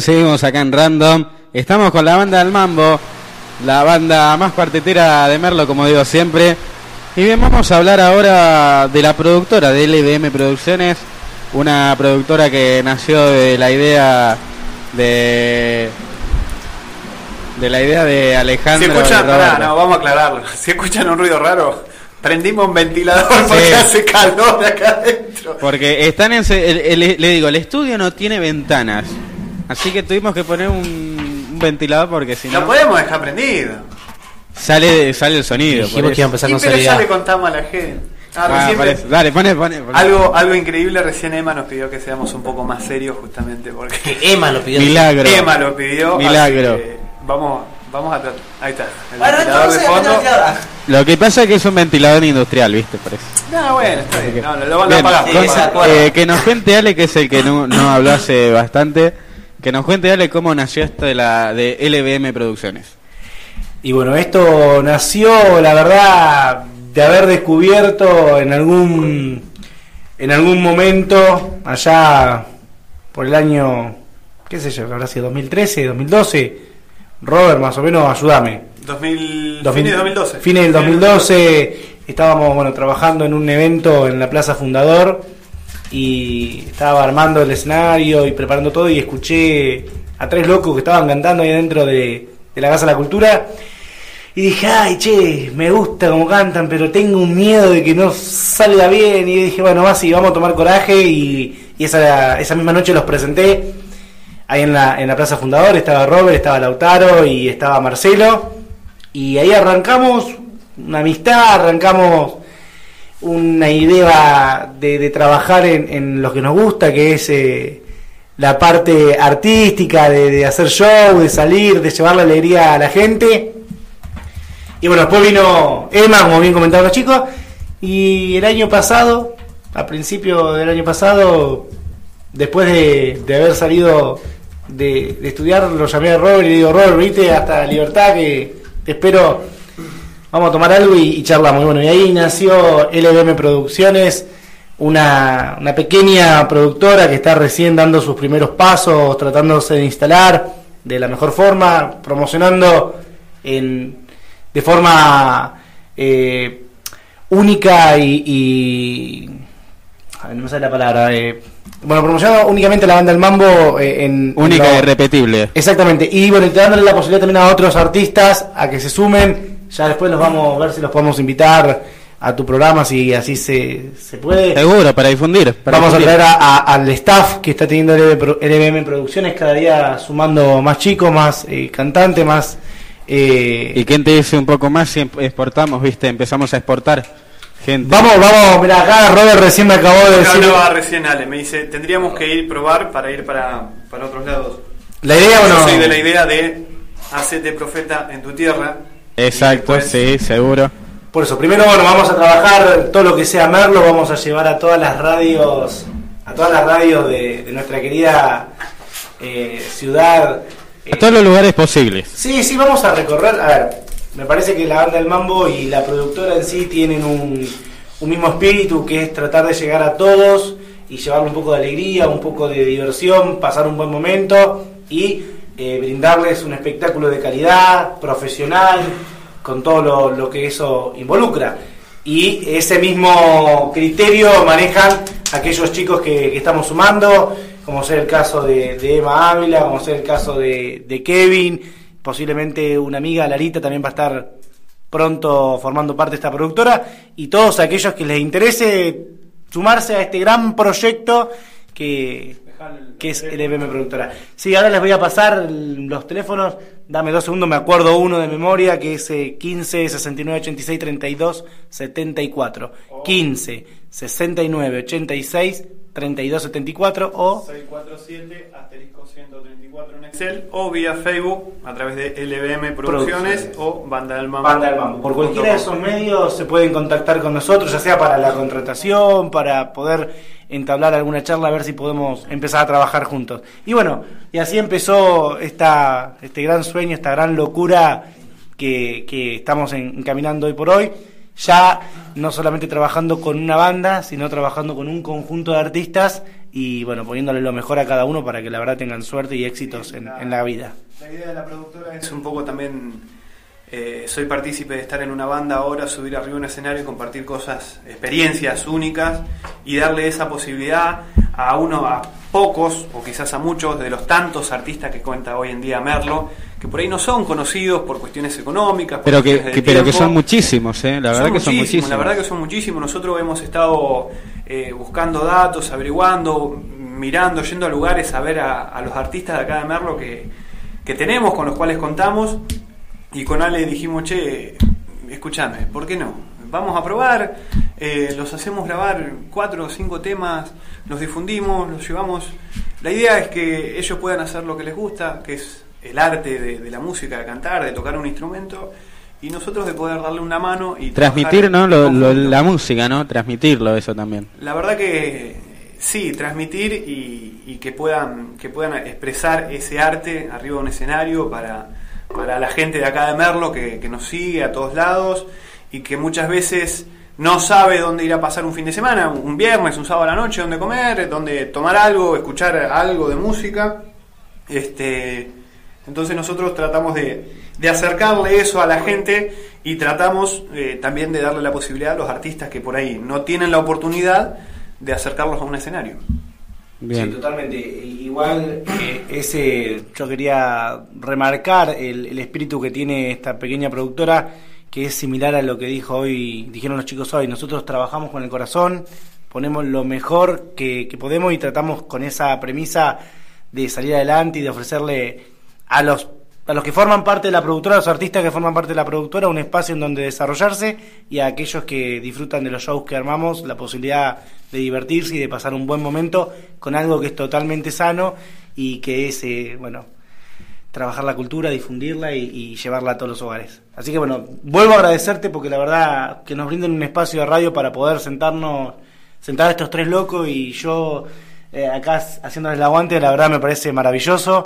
Bien, seguimos acá en Random. Estamos con la banda del Mambo, la banda más cuartetera de Merlo, como digo siempre. Y bien, vamos a hablar ahora de la productora de LBM Producciones, una productora que nació de la idea de de la idea de Si Alejandro. escuchan, y pará, no, vamos a aclararlo. Si escuchan un ruido raro, prendimos un ventilador porque Sí. hace calor acá adentro. Porque están en se- el- el- le digo, el estudio no tiene ventanas, así que tuvimos que poner un, un ventilador porque si Lo no podemos dejar prendido. sale sale el sonido. Dijimos por que iba a empezar Y con pero ya le contamos a la gente. Ah, Ah, recién- parece. Dale, pone, pone, pone. algo, algo increíble, recién Emma nos pidió que seamos un poco más serios justamente porque Emma lo pidió. Milagro. Emma lo pidió. así Milagro. que vamos, vamos a tratar. Ahí está. El Bueno, ventilador de fondo. Lo que pasa es que es un ventilador industrial, ¿viste? Parece. No, bueno, está bien. No, lo, lo van a Bien, pagar. sí, lo van a esa pagar. cuerda. eh, que nos cuente Ale, que es el que no, no habló hace bastante, que nos cuente Ale cómo nació esto de la de LBM Producciones. Y bueno, esto nació, la verdad, de haber descubierto en algún en algún momento allá por el año, qué sé yo, habrá sido 2013, 2012. Robert, más o menos, ayúdame. 2000, 2000 fines de 2012. Fines del 2012 estábamos bueno trabajando en un evento en la Plaza Fundador y estaba armando el escenario y preparando todo y escuché a tres locos que estaban cantando ahí dentro de, de la Casa de la Cultura y dije, ay, che, me gusta cómo cantan, pero tengo un miedo de que no salga bien y dije, bueno, más y vamos a tomar coraje y, y esa, esa misma noche los presenté ahí en la, en la Plaza Fundador, estaba Robert, estaba Lautaro y estaba Marcelo. Y ahí arrancamos una amistad, arrancamos una idea de, trabajar en, lo que nos gusta, que es eh, la parte artística, de, hacer show, de salir, de llevar la alegría a la gente. Y bueno, después vino Emma, como bien comentaron los chicos, y el año pasado, a principio del año pasado, después de, de haber salido de, de estudiar, lo llamé a Robert y le digo, Robert, viste, hasta Libertad, que te espero, vamos a tomar algo y, y charlamos. Y bueno, y ahí nació LBM Producciones, una, una pequeña productora que está recién dando sus primeros pasos, tratándose de instalar de la mejor forma, promocionando en, de forma eh, única y, y- a ver, no me sale la palabra. eh, bueno, promocionando únicamente la banda del Mambo eh, en... en Única lo- y repetible. Exactamente, y bueno, y dándole la posibilidad también a otros artistas a que se sumen. Ya después los vamos a ver si los podemos invitar a tu programa, si así se, se puede. Seguro, para difundir. para Vamos a traer a- a- al staff que está teniendo LBM Producciones cada día sumando más chicos, más eh, cantantes, más... eh, ¿Y quién te dice un poco más si em- exportamos, viste? Empezamos a exportar gente. Vamos, vamos, mira acá Robert recién me acabó de Me decir... hablaba recién Ale, me dice, tendríamos que ir probar para ir para, para otros lados. La idea, Yo bueno... soy de la idea de hacerte profeta en tu tierra. Exacto, después- sí, seguro. Por eso, primero bueno, vamos a trabajar todo lo que sea Merlo, vamos a llevar a todas las radios, a todas las radios de, de nuestra querida eh, ciudad. eh, A todos los lugares posibles. Sí, sí, vamos a recorrer. A ver, me parece que la banda del Mambo y la productora en sí tienen un, un mismo espíritu que es tratar de llegar a todos y llevarle un poco de alegría, un poco de diversión, pasar un buen momento y eh, brindarles un espectáculo de calidad, profesional, con todo lo, que eso involucra. Y ese mismo criterio manejan aquellos chicos que, que estamos sumando, como ser el caso de, de Emma Ávila, como ser el caso de, de Kevin, posiblemente una amiga, Larita, también va a estar pronto formando parte de esta productora, y todos aquellos que les interese sumarse a este gran proyecto que, que es LBM Productora. Sí, ahora les voy a pasar los teléfonos. Dame dos segundos, me acuerdo uno de memoria, que es eh, 15 69 86 32 74. 15 69 86 32 74 o 647 asterisco 134 en Excel o vía Facebook a través de LBM Producciones, Producciones. o Banda del Mambo. Banda del Mambo. Por cualquiera de esos medios se pueden contactar con nosotros, ya sea para la contratación, para poder entablar alguna charla, a ver si podemos empezar a trabajar juntos. Y bueno, y así empezó esta, este gran sueño, esta gran locura que, que estamos en- encaminando hoy por hoy. Ya no solamente trabajando con una banda, sino trabajando con un conjunto de artistas y bueno, poniéndole lo mejor a cada uno para que la verdad tengan suerte y éxitos en, en la vida. La idea de la productora es un poco también, eh, soy partícipe de estar en una banda ahora, subir arriba a un escenario y compartir cosas, experiencias únicas y darle esa posibilidad a uno, a pocos o quizás a muchos de los tantos artistas que cuenta hoy en día Merlo, que por ahí no son conocidos por cuestiones económicas, por Pero que, cuestiones de que- pero que son muchísimos, ¿eh? La verdad que son muchísimos. La verdad que son muchísimos. Nosotros hemos estado eh, buscando datos, averiguando, mirando, yendo a lugares a ver a, a los artistas de acá de Merlo que, que tenemos, con los cuales contamos. Y con Ale dijimos, che, escúchame, ¿por qué no? Vamos a probar, eh, los hacemos grabar cuatro o cinco temas, los difundimos, los llevamos. La idea es que ellos puedan hacer lo que les gusta, que es el arte de, de la música, de cantar, de tocar un instrumento, y nosotros de poder darle una mano y Transmitir, ¿no? Lo- lo- la música, ¿no? Transmitirlo, eso también. La verdad que sí, transmitir y, y que puedan que puedan expresar ese arte arriba de un escenario para, para la gente de acá de Merlo que, que nos sigue a todos lados y que muchas veces no sabe dónde ir a pasar un fin de semana, un viernes, un sábado a la noche, dónde comer, dónde tomar algo, escuchar algo de música. Este, entonces nosotros tratamos de, de acercarle eso a la gente y tratamos eh, también de darle la posibilidad a los artistas que por ahí no tienen la oportunidad de acercarlos a un escenario. Bien. Sí, totalmente. Igual eh, ese yo quería remarcar el, el espíritu que tiene esta pequeña productora, que es similar a lo que dijo hoy, dijeron los chicos hoy. Nosotros trabajamos con el corazón, ponemos lo mejor que, que podemos y tratamos con esa premisa de salir adelante y de ofrecerle a los a los que forman parte de la productora, a los artistas que forman parte de la productora, un espacio en donde desarrollarse y a aquellos que disfrutan de los shows que armamos, la posibilidad de divertirse y de pasar un buen momento con algo que es totalmente sano y que es, eh, bueno, trabajar la cultura, difundirla y, llevarla a todos los hogares. Así que bueno, vuelvo a agradecerte porque la verdad que nos brinden un espacio de radio para poder sentarnos, sentar a estos tres locos y yo eh, acá haciéndoles el aguante, la verdad me parece maravilloso.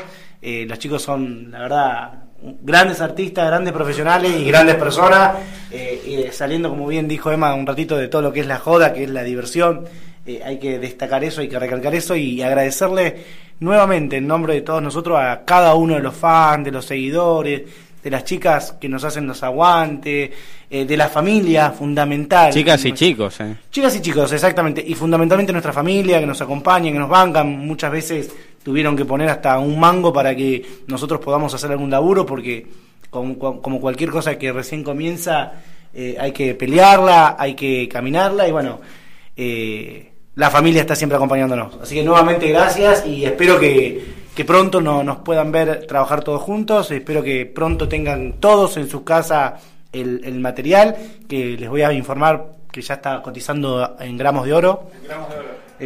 Eh, los chicos son, la verdad, grandes artistas, grandes profesionales y grandes personas, eh, y saliendo, como bien dijo Emma, un ratito de todo lo que es la joda, que es la diversión. Eh, hay que destacar eso, hay que recalcar eso y agradecerle nuevamente en nombre de todos nosotros a cada uno de los fans, de los seguidores, de las chicas que nos hacen los aguantes, eh, de la familia, fundamental. Chicas y chicos, ¿eh? Chicas y chicos, exactamente. Y fundamentalmente nuestra familia, que nos acompaña, que nos bancan. Muchas veces tuvieron que poner hasta un mango para que nosotros podamos hacer algún laburo, porque como, como cualquier cosa que recién comienza, eh, hay que pelearla, hay que caminarla y bueno, eh, la familia está siempre acompañándonos. Así que nuevamente gracias y espero que, que pronto no- nos puedan ver trabajar todos juntos. Espero que pronto tengan todos en su casa el, el material, que les voy a informar que ya está cotizando en gramos de oro.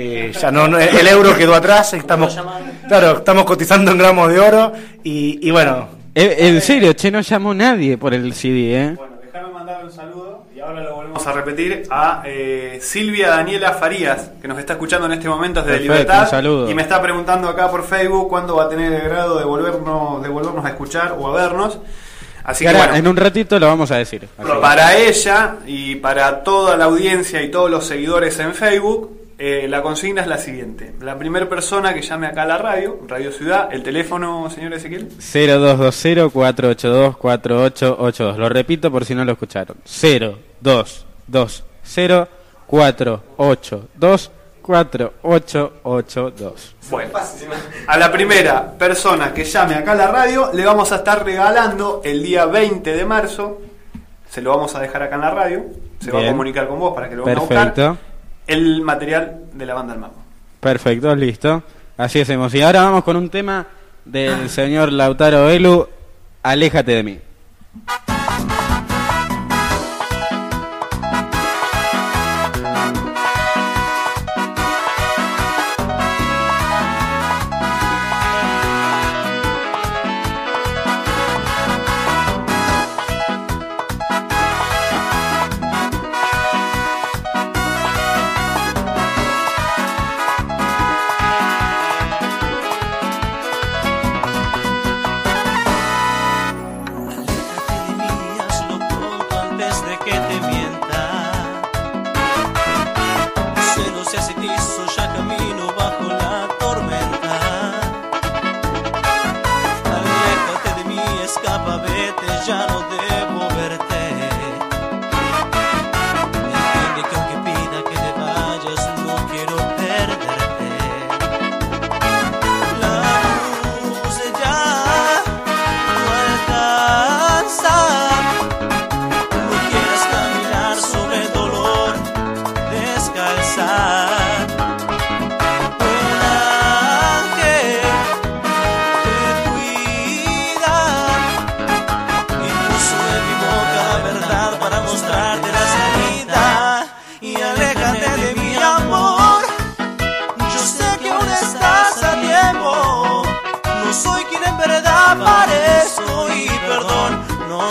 Eh, ya no, no, el euro quedó atrás, estamos, claro, estamos cotizando en gramos de oro y, y bueno, Eh, En serio, che, no llamó nadie por el CD, ¿eh? Bueno, déjame mandarle un saludo y ahora lo volvemos a repetir a eh, Silvia Daniela Farías, que nos está escuchando en este momento desde Perfecto, Libertad. un saludo. Y me está preguntando acá por Facebook cuándo va a tener el grado de volvernos, de volvernos a escuchar o a vernos. Así que ahora, bueno, en un ratito lo vamos a decir. Así para ella y para toda la audiencia y todos los seguidores en Facebook, eh, la consigna es la siguiente. La primera persona que llame acá a la radio, Radio Ciudad, el teléfono, señor Ezequiel. 0220-482-4882. Lo repito por si no lo escucharon. 0220-482-4882. Bueno, a la primera persona que llame acá a la radio le vamos a estar regalando el día 20 de marzo, se lo vamos a dejar acá en la radio, se va a comunicar con vos para que lo venga a buscar, Perfecto el material de la banda al mago. Perfecto, listo. Así hacemos. Y ahora vamos con un tema del señor Lautaro Elu, Aléjate de mí.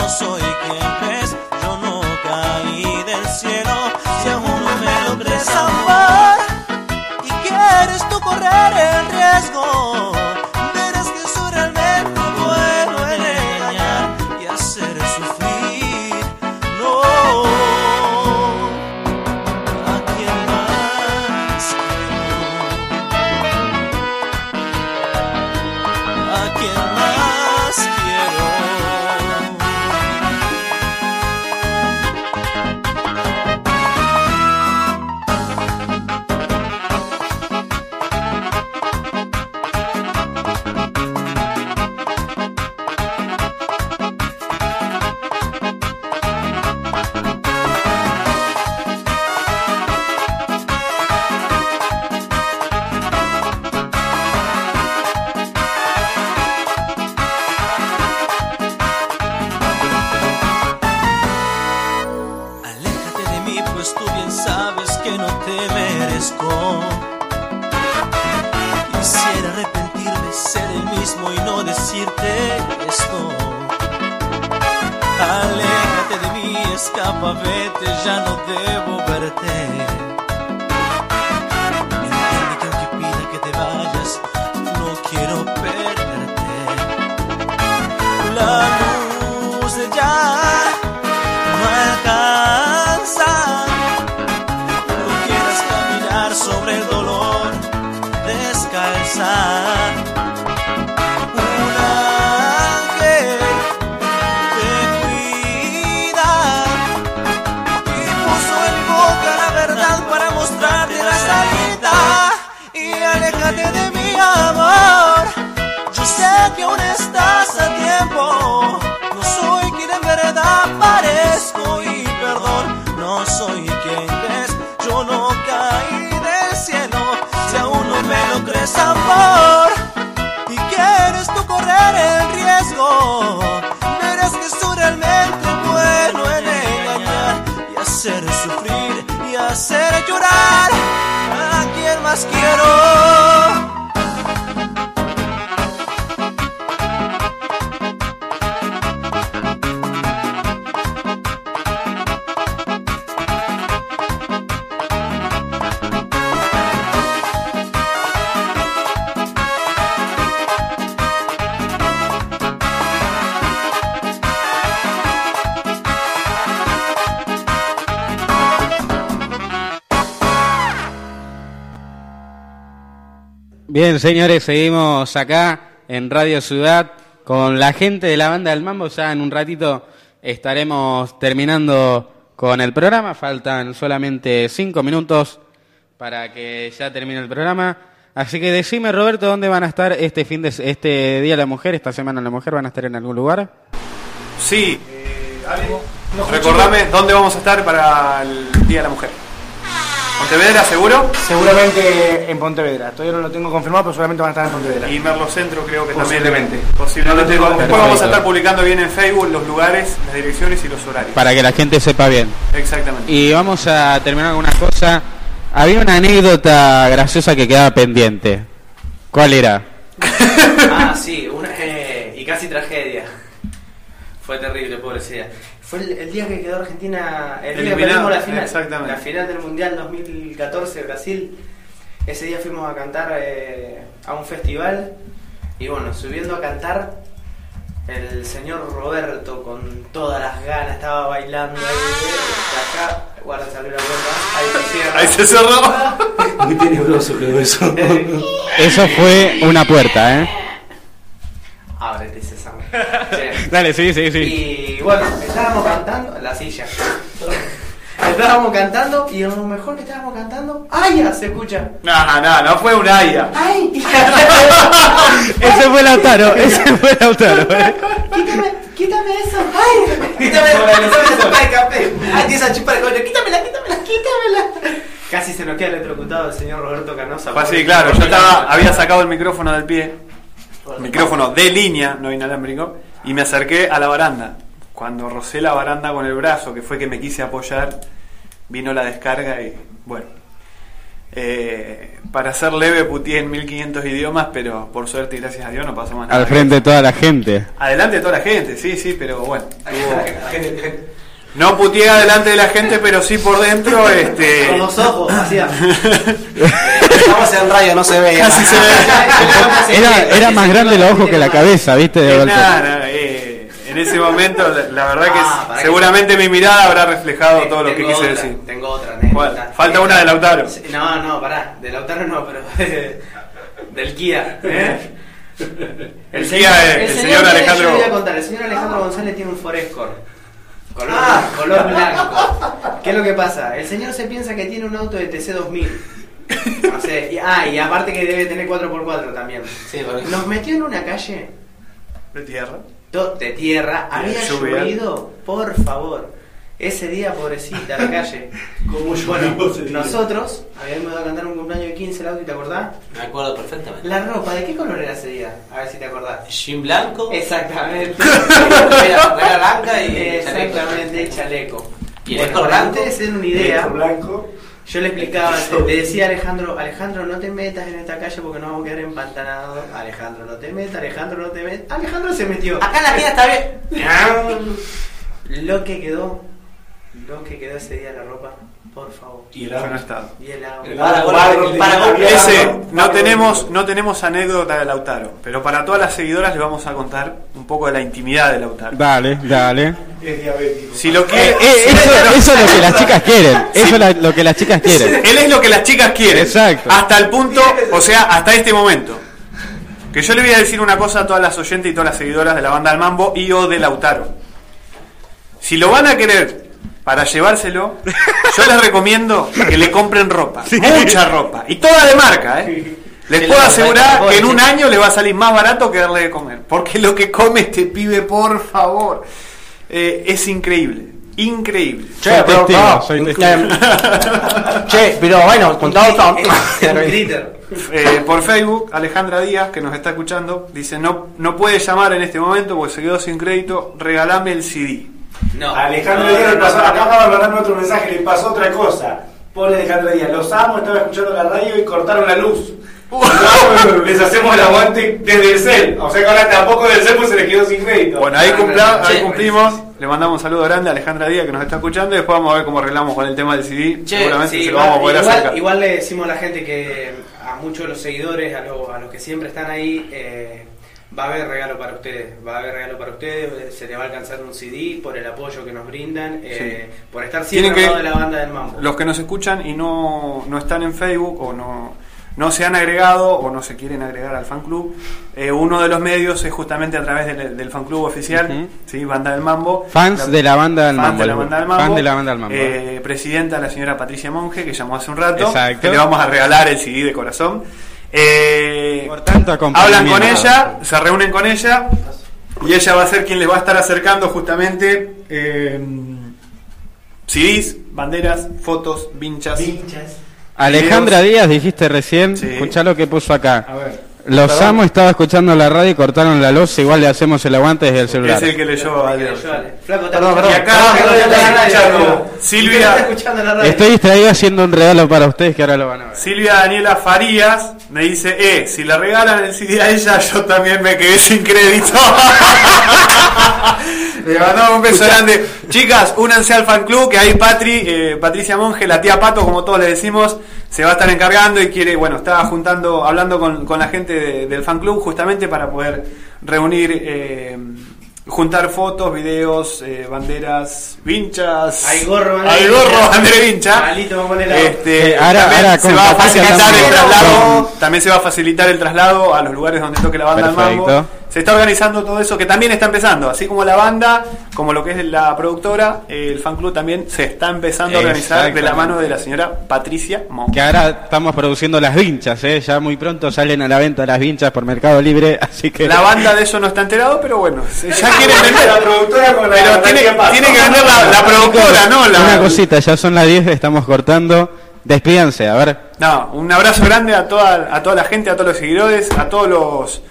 soy más quiero. Bien, señores, seguimos acá en Radio Ciudad con la gente de la banda del Mambo. Ya en un ratito estaremos terminando con el programa. Faltan solamente cinco minutos para que ya termine el programa. Así que decime, Roberto, ¿dónde van a estar este fin de este día de la mujer, esta semana de la mujer? ¿Van a estar en algún lugar? Sí, eh, Recordame dónde vamos a estar para el Día de la Mujer. Pontevedra seguro. Seguramente en Pontevedra. Todavía no lo tengo confirmado, pero seguramente van a estar en Pontevedra. Y Merlo Centro creo que también. Posiblemente. Posiblemente. No lo tengo Después vamos a estar publicando bien en Facebook los lugares, las direcciones y los horarios. Para que la gente sepa bien. Exactamente. Y vamos a terminar con una cosa. Había una anécdota graciosa que quedaba pendiente. ¿Cuál era? Ah, sí, una, eh, y casi tragedia. Fue terrible, pobrecilla. Fue el, el día que quedó Argentina, el día que perdimos la final. exactamente. La final del Mundial 2014 Brasil. Ese día fuimos a cantar eh, a un festival y bueno, subiendo a cantar, el señor Roberto con todas las ganas estaba bailando ahí. de acá, guarda, salió la puerta. Ahí se cierra. Ahí se cerró. Muy tenebroso creo eso. Eso fue una puerta, ¿eh? Sí. Dale, sí, sí, sí. Y bueno, estábamos cantando en la silla. Estábamos cantando y a lo mejor que estábamos cantando, ¡ay! ya Se escucha. No, no, no fue un Aya. ¡Ay! Ese fue Lautaro, ese fue Lautaro. ¿eh? quítame, quítame eso. ¡Ay! Quítame, chupa de café. ¡Ay, esa chupa de coño! ¡Quítamela, quítamela, quítamela! Casi se nos queda electrocutado el señor Roberto Canosa. Fue así, claro. Yo estaba, había sacado el micrófono del pie, micrófono de línea, no inalámbrico, y me acerqué a la baranda. Cuando rocé la baranda con el brazo, que fue que me quise apoyar, vino la descarga y bueno. Eh, para ser leve puteé en 1500 idiomas, pero por suerte y gracias a Dios no pasó más nada. Al frente de toda la gente. Adelante de toda la gente, sí, sí, pero bueno. tuvo- No puteé adelante de la gente, pero sí por dentro, este. Con los ojos, hacía. Estamos en radio, no se ve. Casi se ve. Era, era más grande los ojos que la cabeza, ¿viste? De Eh, golpe. nada, eh, en ese momento, la, la verdad que Ah, seguramente mi mirada habrá reflejado todo lo que quise otra, decir. Tengo otra anécdota. ¿Cuál? Falta una de Lautaro. No, no, pará. De Lautaro no, pero del Kia. ¿eh? El Kia, eh, el señor tiene- Alejandro- voy a contar. El señor Alejandro González tiene un Forescore. Color, Ah. color blanco. ¿Qué es lo que pasa? El señor se piensa que tiene un auto de TC2000. No sé. Y, ah, y aparte que debe tener 4x4 también. Sí, porque- Nos metió en una calle De tierra. to- de tierra, había llovido, por favor. Ese día, pobrecita, la calle. bueno, nosotros habíamos ido a cantar un cumpleaños de 15 el auto, ¿y te acordás? Me acuerdo perfectamente. La ropa, ¿de qué color era ese día? A ver si te acordás. Jean blanco, Exactamente. remera remera blanca y Exactamente, chaleco. ¿Y el Bueno, para ustedes den una idea, blanco. yo le explicaba, le decía a Alejandro, Alejandro, no te metas en esta calle porque nos vamos a quedar empantanados. Alejandro, no te metas, Alejandro, no te metas. Alejandro se metió. Acá en la esquina está bien. Lo que quedó, lo que quedó ese día la ropa, por favor. Y no he estado. Y el agua. El el Paraguay. Ese, no tenemos, no tenemos anécdota de Lautaro, pero para todas las seguidoras les vamos a contar un poco de la intimidad de Lautaro. Dale, dale. Es diabético. Si lo Eh, quiere, eh, eso, eso es lo que las chicas quieren. Eso es lo que las chicas quieren. Él es lo que las chicas quieren. Exacto. Hasta el punto, o sea, hasta este momento. Que yo le voy a decir una cosa a todas las oyentes y todas las seguidoras de la banda del Mambo y o de Lautaro. Si lo van a querer para llevárselo, yo les recomiendo que le compren ropa. Mucha ropa. Y toda de marca, ¿eh? Les puedo asegurar que en un año le va a salir más barato que darle de comer. Porque lo que come este pibe, por favor, eh, es increíble. Increíble. Soy Che, pero testigo, no. soy testigo. Eh, Che, pero bueno, contado. Eh, por Facebook, Alejandra Díaz, que nos está escuchando, dice, no, no puede llamar en este momento porque se quedó sin crédito, regalame el CD. No. Alejandro No, Díaz le no, pasó, acaba de mandarme otro mensaje, le pasó otra cosa. Pone Alejandro Díaz, los amo, estaba escuchando la radio y cortaron la luz. les hacemos el aguante desde el cel. O sea que ahora tampoco del cel pues se les quedó sin crédito. Bueno, ahí, cumpla- ahí Che, cumplimos. Le mandamos un saludo grande a Alejandra Díaz que nos está escuchando y después vamos a ver cómo arreglamos con el tema del CD. Che, Seguramente Sí, se lo vamos a poder igual, acercar. igual le decimos a la gente que a muchos de los seguidores, a, lo- a los que siempre están ahí, eh, va a haber regalo para ustedes. Va a haber regalo para ustedes, se les va a alcanzar un CD por el apoyo que nos brindan, eh, por estar siempre Tienen al lado que- de la banda del mambo. Los que nos escuchan y no, no están en Facebook o no, no se han agregado o no se quieren agregar al fan club, eh, uno de los medios es justamente a través del, del fan club oficial. ¿sí? Banda del Mambo. Fans La- de la banda del mambo. de la banda del mambo. Fan de la banda del mambo. Eh, presidenta la señora Patricia Monge, que llamó hace un rato. Exacto. Que le vamos a regalar el CD de corazón. Eh, Por tanto, hablan con ella, se reúnen con ella. Y ella va a ser quien les va a estar acercando justamente eh, CDs, banderas, fotos, vinchas. Alejandra Díaz, dijiste recién, Sí. escuchá lo que puso acá. A ver. Los Perdón. amo, estaba escuchando la radio y cortaron la luz, igual le hacemos el aguante desde el Es celular. el que leyó perdón. Y acá. Silvia. Estoy distraído haciendo un regalo para ustedes que ahora lo van a ver. Silvia Daniela Farías me dice, eh, si le regalan el CD a ella, yo también me quedé sin crédito. le mandamos un beso grande. Chicas, únanse al fan club, que ahí Patri, eh, Patricia Monge, la tía Pato, como todos le decimos, se va a estar encargando y quiere, bueno, estaba juntando, hablando con, con la gente de- del fan club justamente para poder reunir, eh, juntar fotos, videos, eh, banderas, vinchas. Hay gorro, bandera Hay gorro, vincha. bandera vincha. Malito, vamos a ponerla. Este, Eh, ahora- también ahora se va a facilitar el traslado, también se va a facilitar el traslado a los lugares donde toque la banda del mambo. Se está organizando todo eso que también está empezando, así como la banda, como lo que es la productora, eh, el fan club también se está empezando a organizar de la mano de la señora Patricia Monge. Que ahora estamos produciendo las vinchas, ¿eh? ya muy pronto salen a la venta las vinchas por Mercado Libre, así que... La banda de eso no está enterado, pero bueno, se- ya quiere vender. La productora con la- Pero la tiene, que vender la, la productora, ¿no? La, Una cosita, ya son las 10, estamos cortando. Despídanse, a ver. No, un abrazo grande a toda, a toda la gente, a todos los seguidores, a todos los,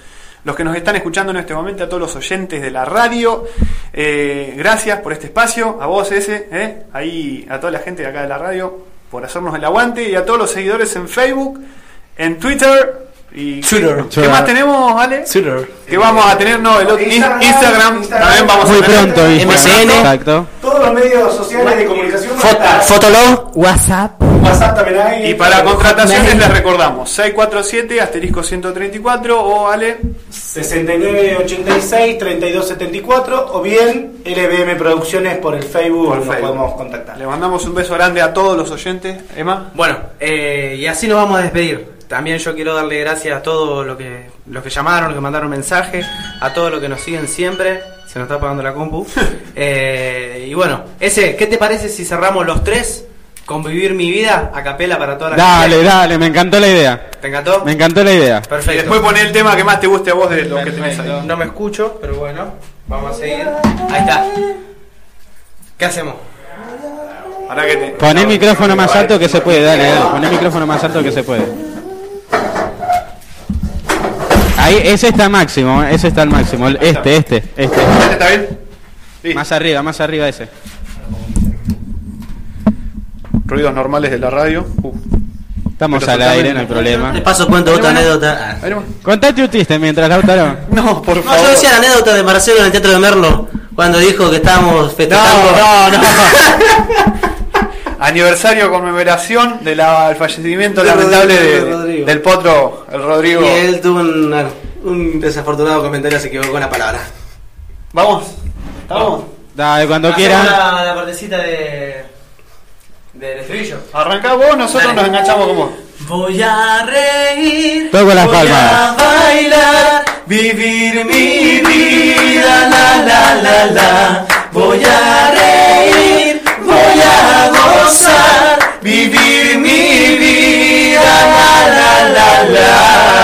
los que nos están escuchando en este momento, a todos los oyentes de la radio. Eh, gracias por este espacio, a vos ese, eh, ahí a toda la gente de acá de la radio por hacernos el aguante y a todos los seguidores en Facebook, en Twitter y Twitter. ¿Qué más tenemos, Ale? Twitter. Que vamos a tener, no, el otro, Instagram, Instagram, Instagram. también vamos Muy a tener. pronto, MSN. Exacto. Todos los medios sociales de comunicación. Fotolog. WhatsApp. WhatsApp también hay. Y para contrataciones les recordamos 647 asterisco 134 o Ale 6986 3274 o bien LBM Producciones por el Facebook Por nos Facebook. podemos contactar. Le mandamos un beso grande a todos los oyentes. Emma. Bueno, eh, y así nos vamos a despedir. También yo quiero darle gracias a todos los que, los que llamaron, los que mandaron mensajes, a todos los que nos siguen siempre. Se nos está apagando la compu. Eh, y bueno, ese, ¿qué te parece si cerramos los tres? Con vivir mi vida a capela para toda la Dale, gente. dale, me encantó la idea. ¿Te encantó? Me encantó la idea. Y Perfecto. después poné el tema que más te guste a vos de los que tenés ahí. No me escucho, pero bueno, vamos a seguir. Ahí está. ¿Qué hacemos? Ahora que te... Pon el micrófono más alto que se puede, dale, dale. Pon el micrófono más alto que se puede. Ahí, ese está máximo, ese está al máximo. el- Este, este, este. ¿Este está bien? Sí. Más arriba, más arriba ese. Ruidos normales de la radio. Uh. Estamos Pero al aire, no hay problema. Les paso cuento otra anécdota. Contate un chiste mientras Lautaro. No, por No, favor. yo decía la anécdota de Marcelo en el Teatro de Merlo, cuando dijo que estábamos festejando. No, no, no. Aniversario conmemoración del fallecimiento De lamentable Rodrigo, de- de Rodrigo. del potro, el Rodrigo. Y él tuvo un, un desafortunado comentario, se equivocó en la palabra. Vamos. Vamos. Dale, cuando quieran. La, la partecita de del estribillo. Arranca vos, nosotros nos enganchamos como. Voy a reír, voy a bailar, vivir mi vida, la la la la. Voy a reír, voy a gozar, vivir mi vida, la la la la.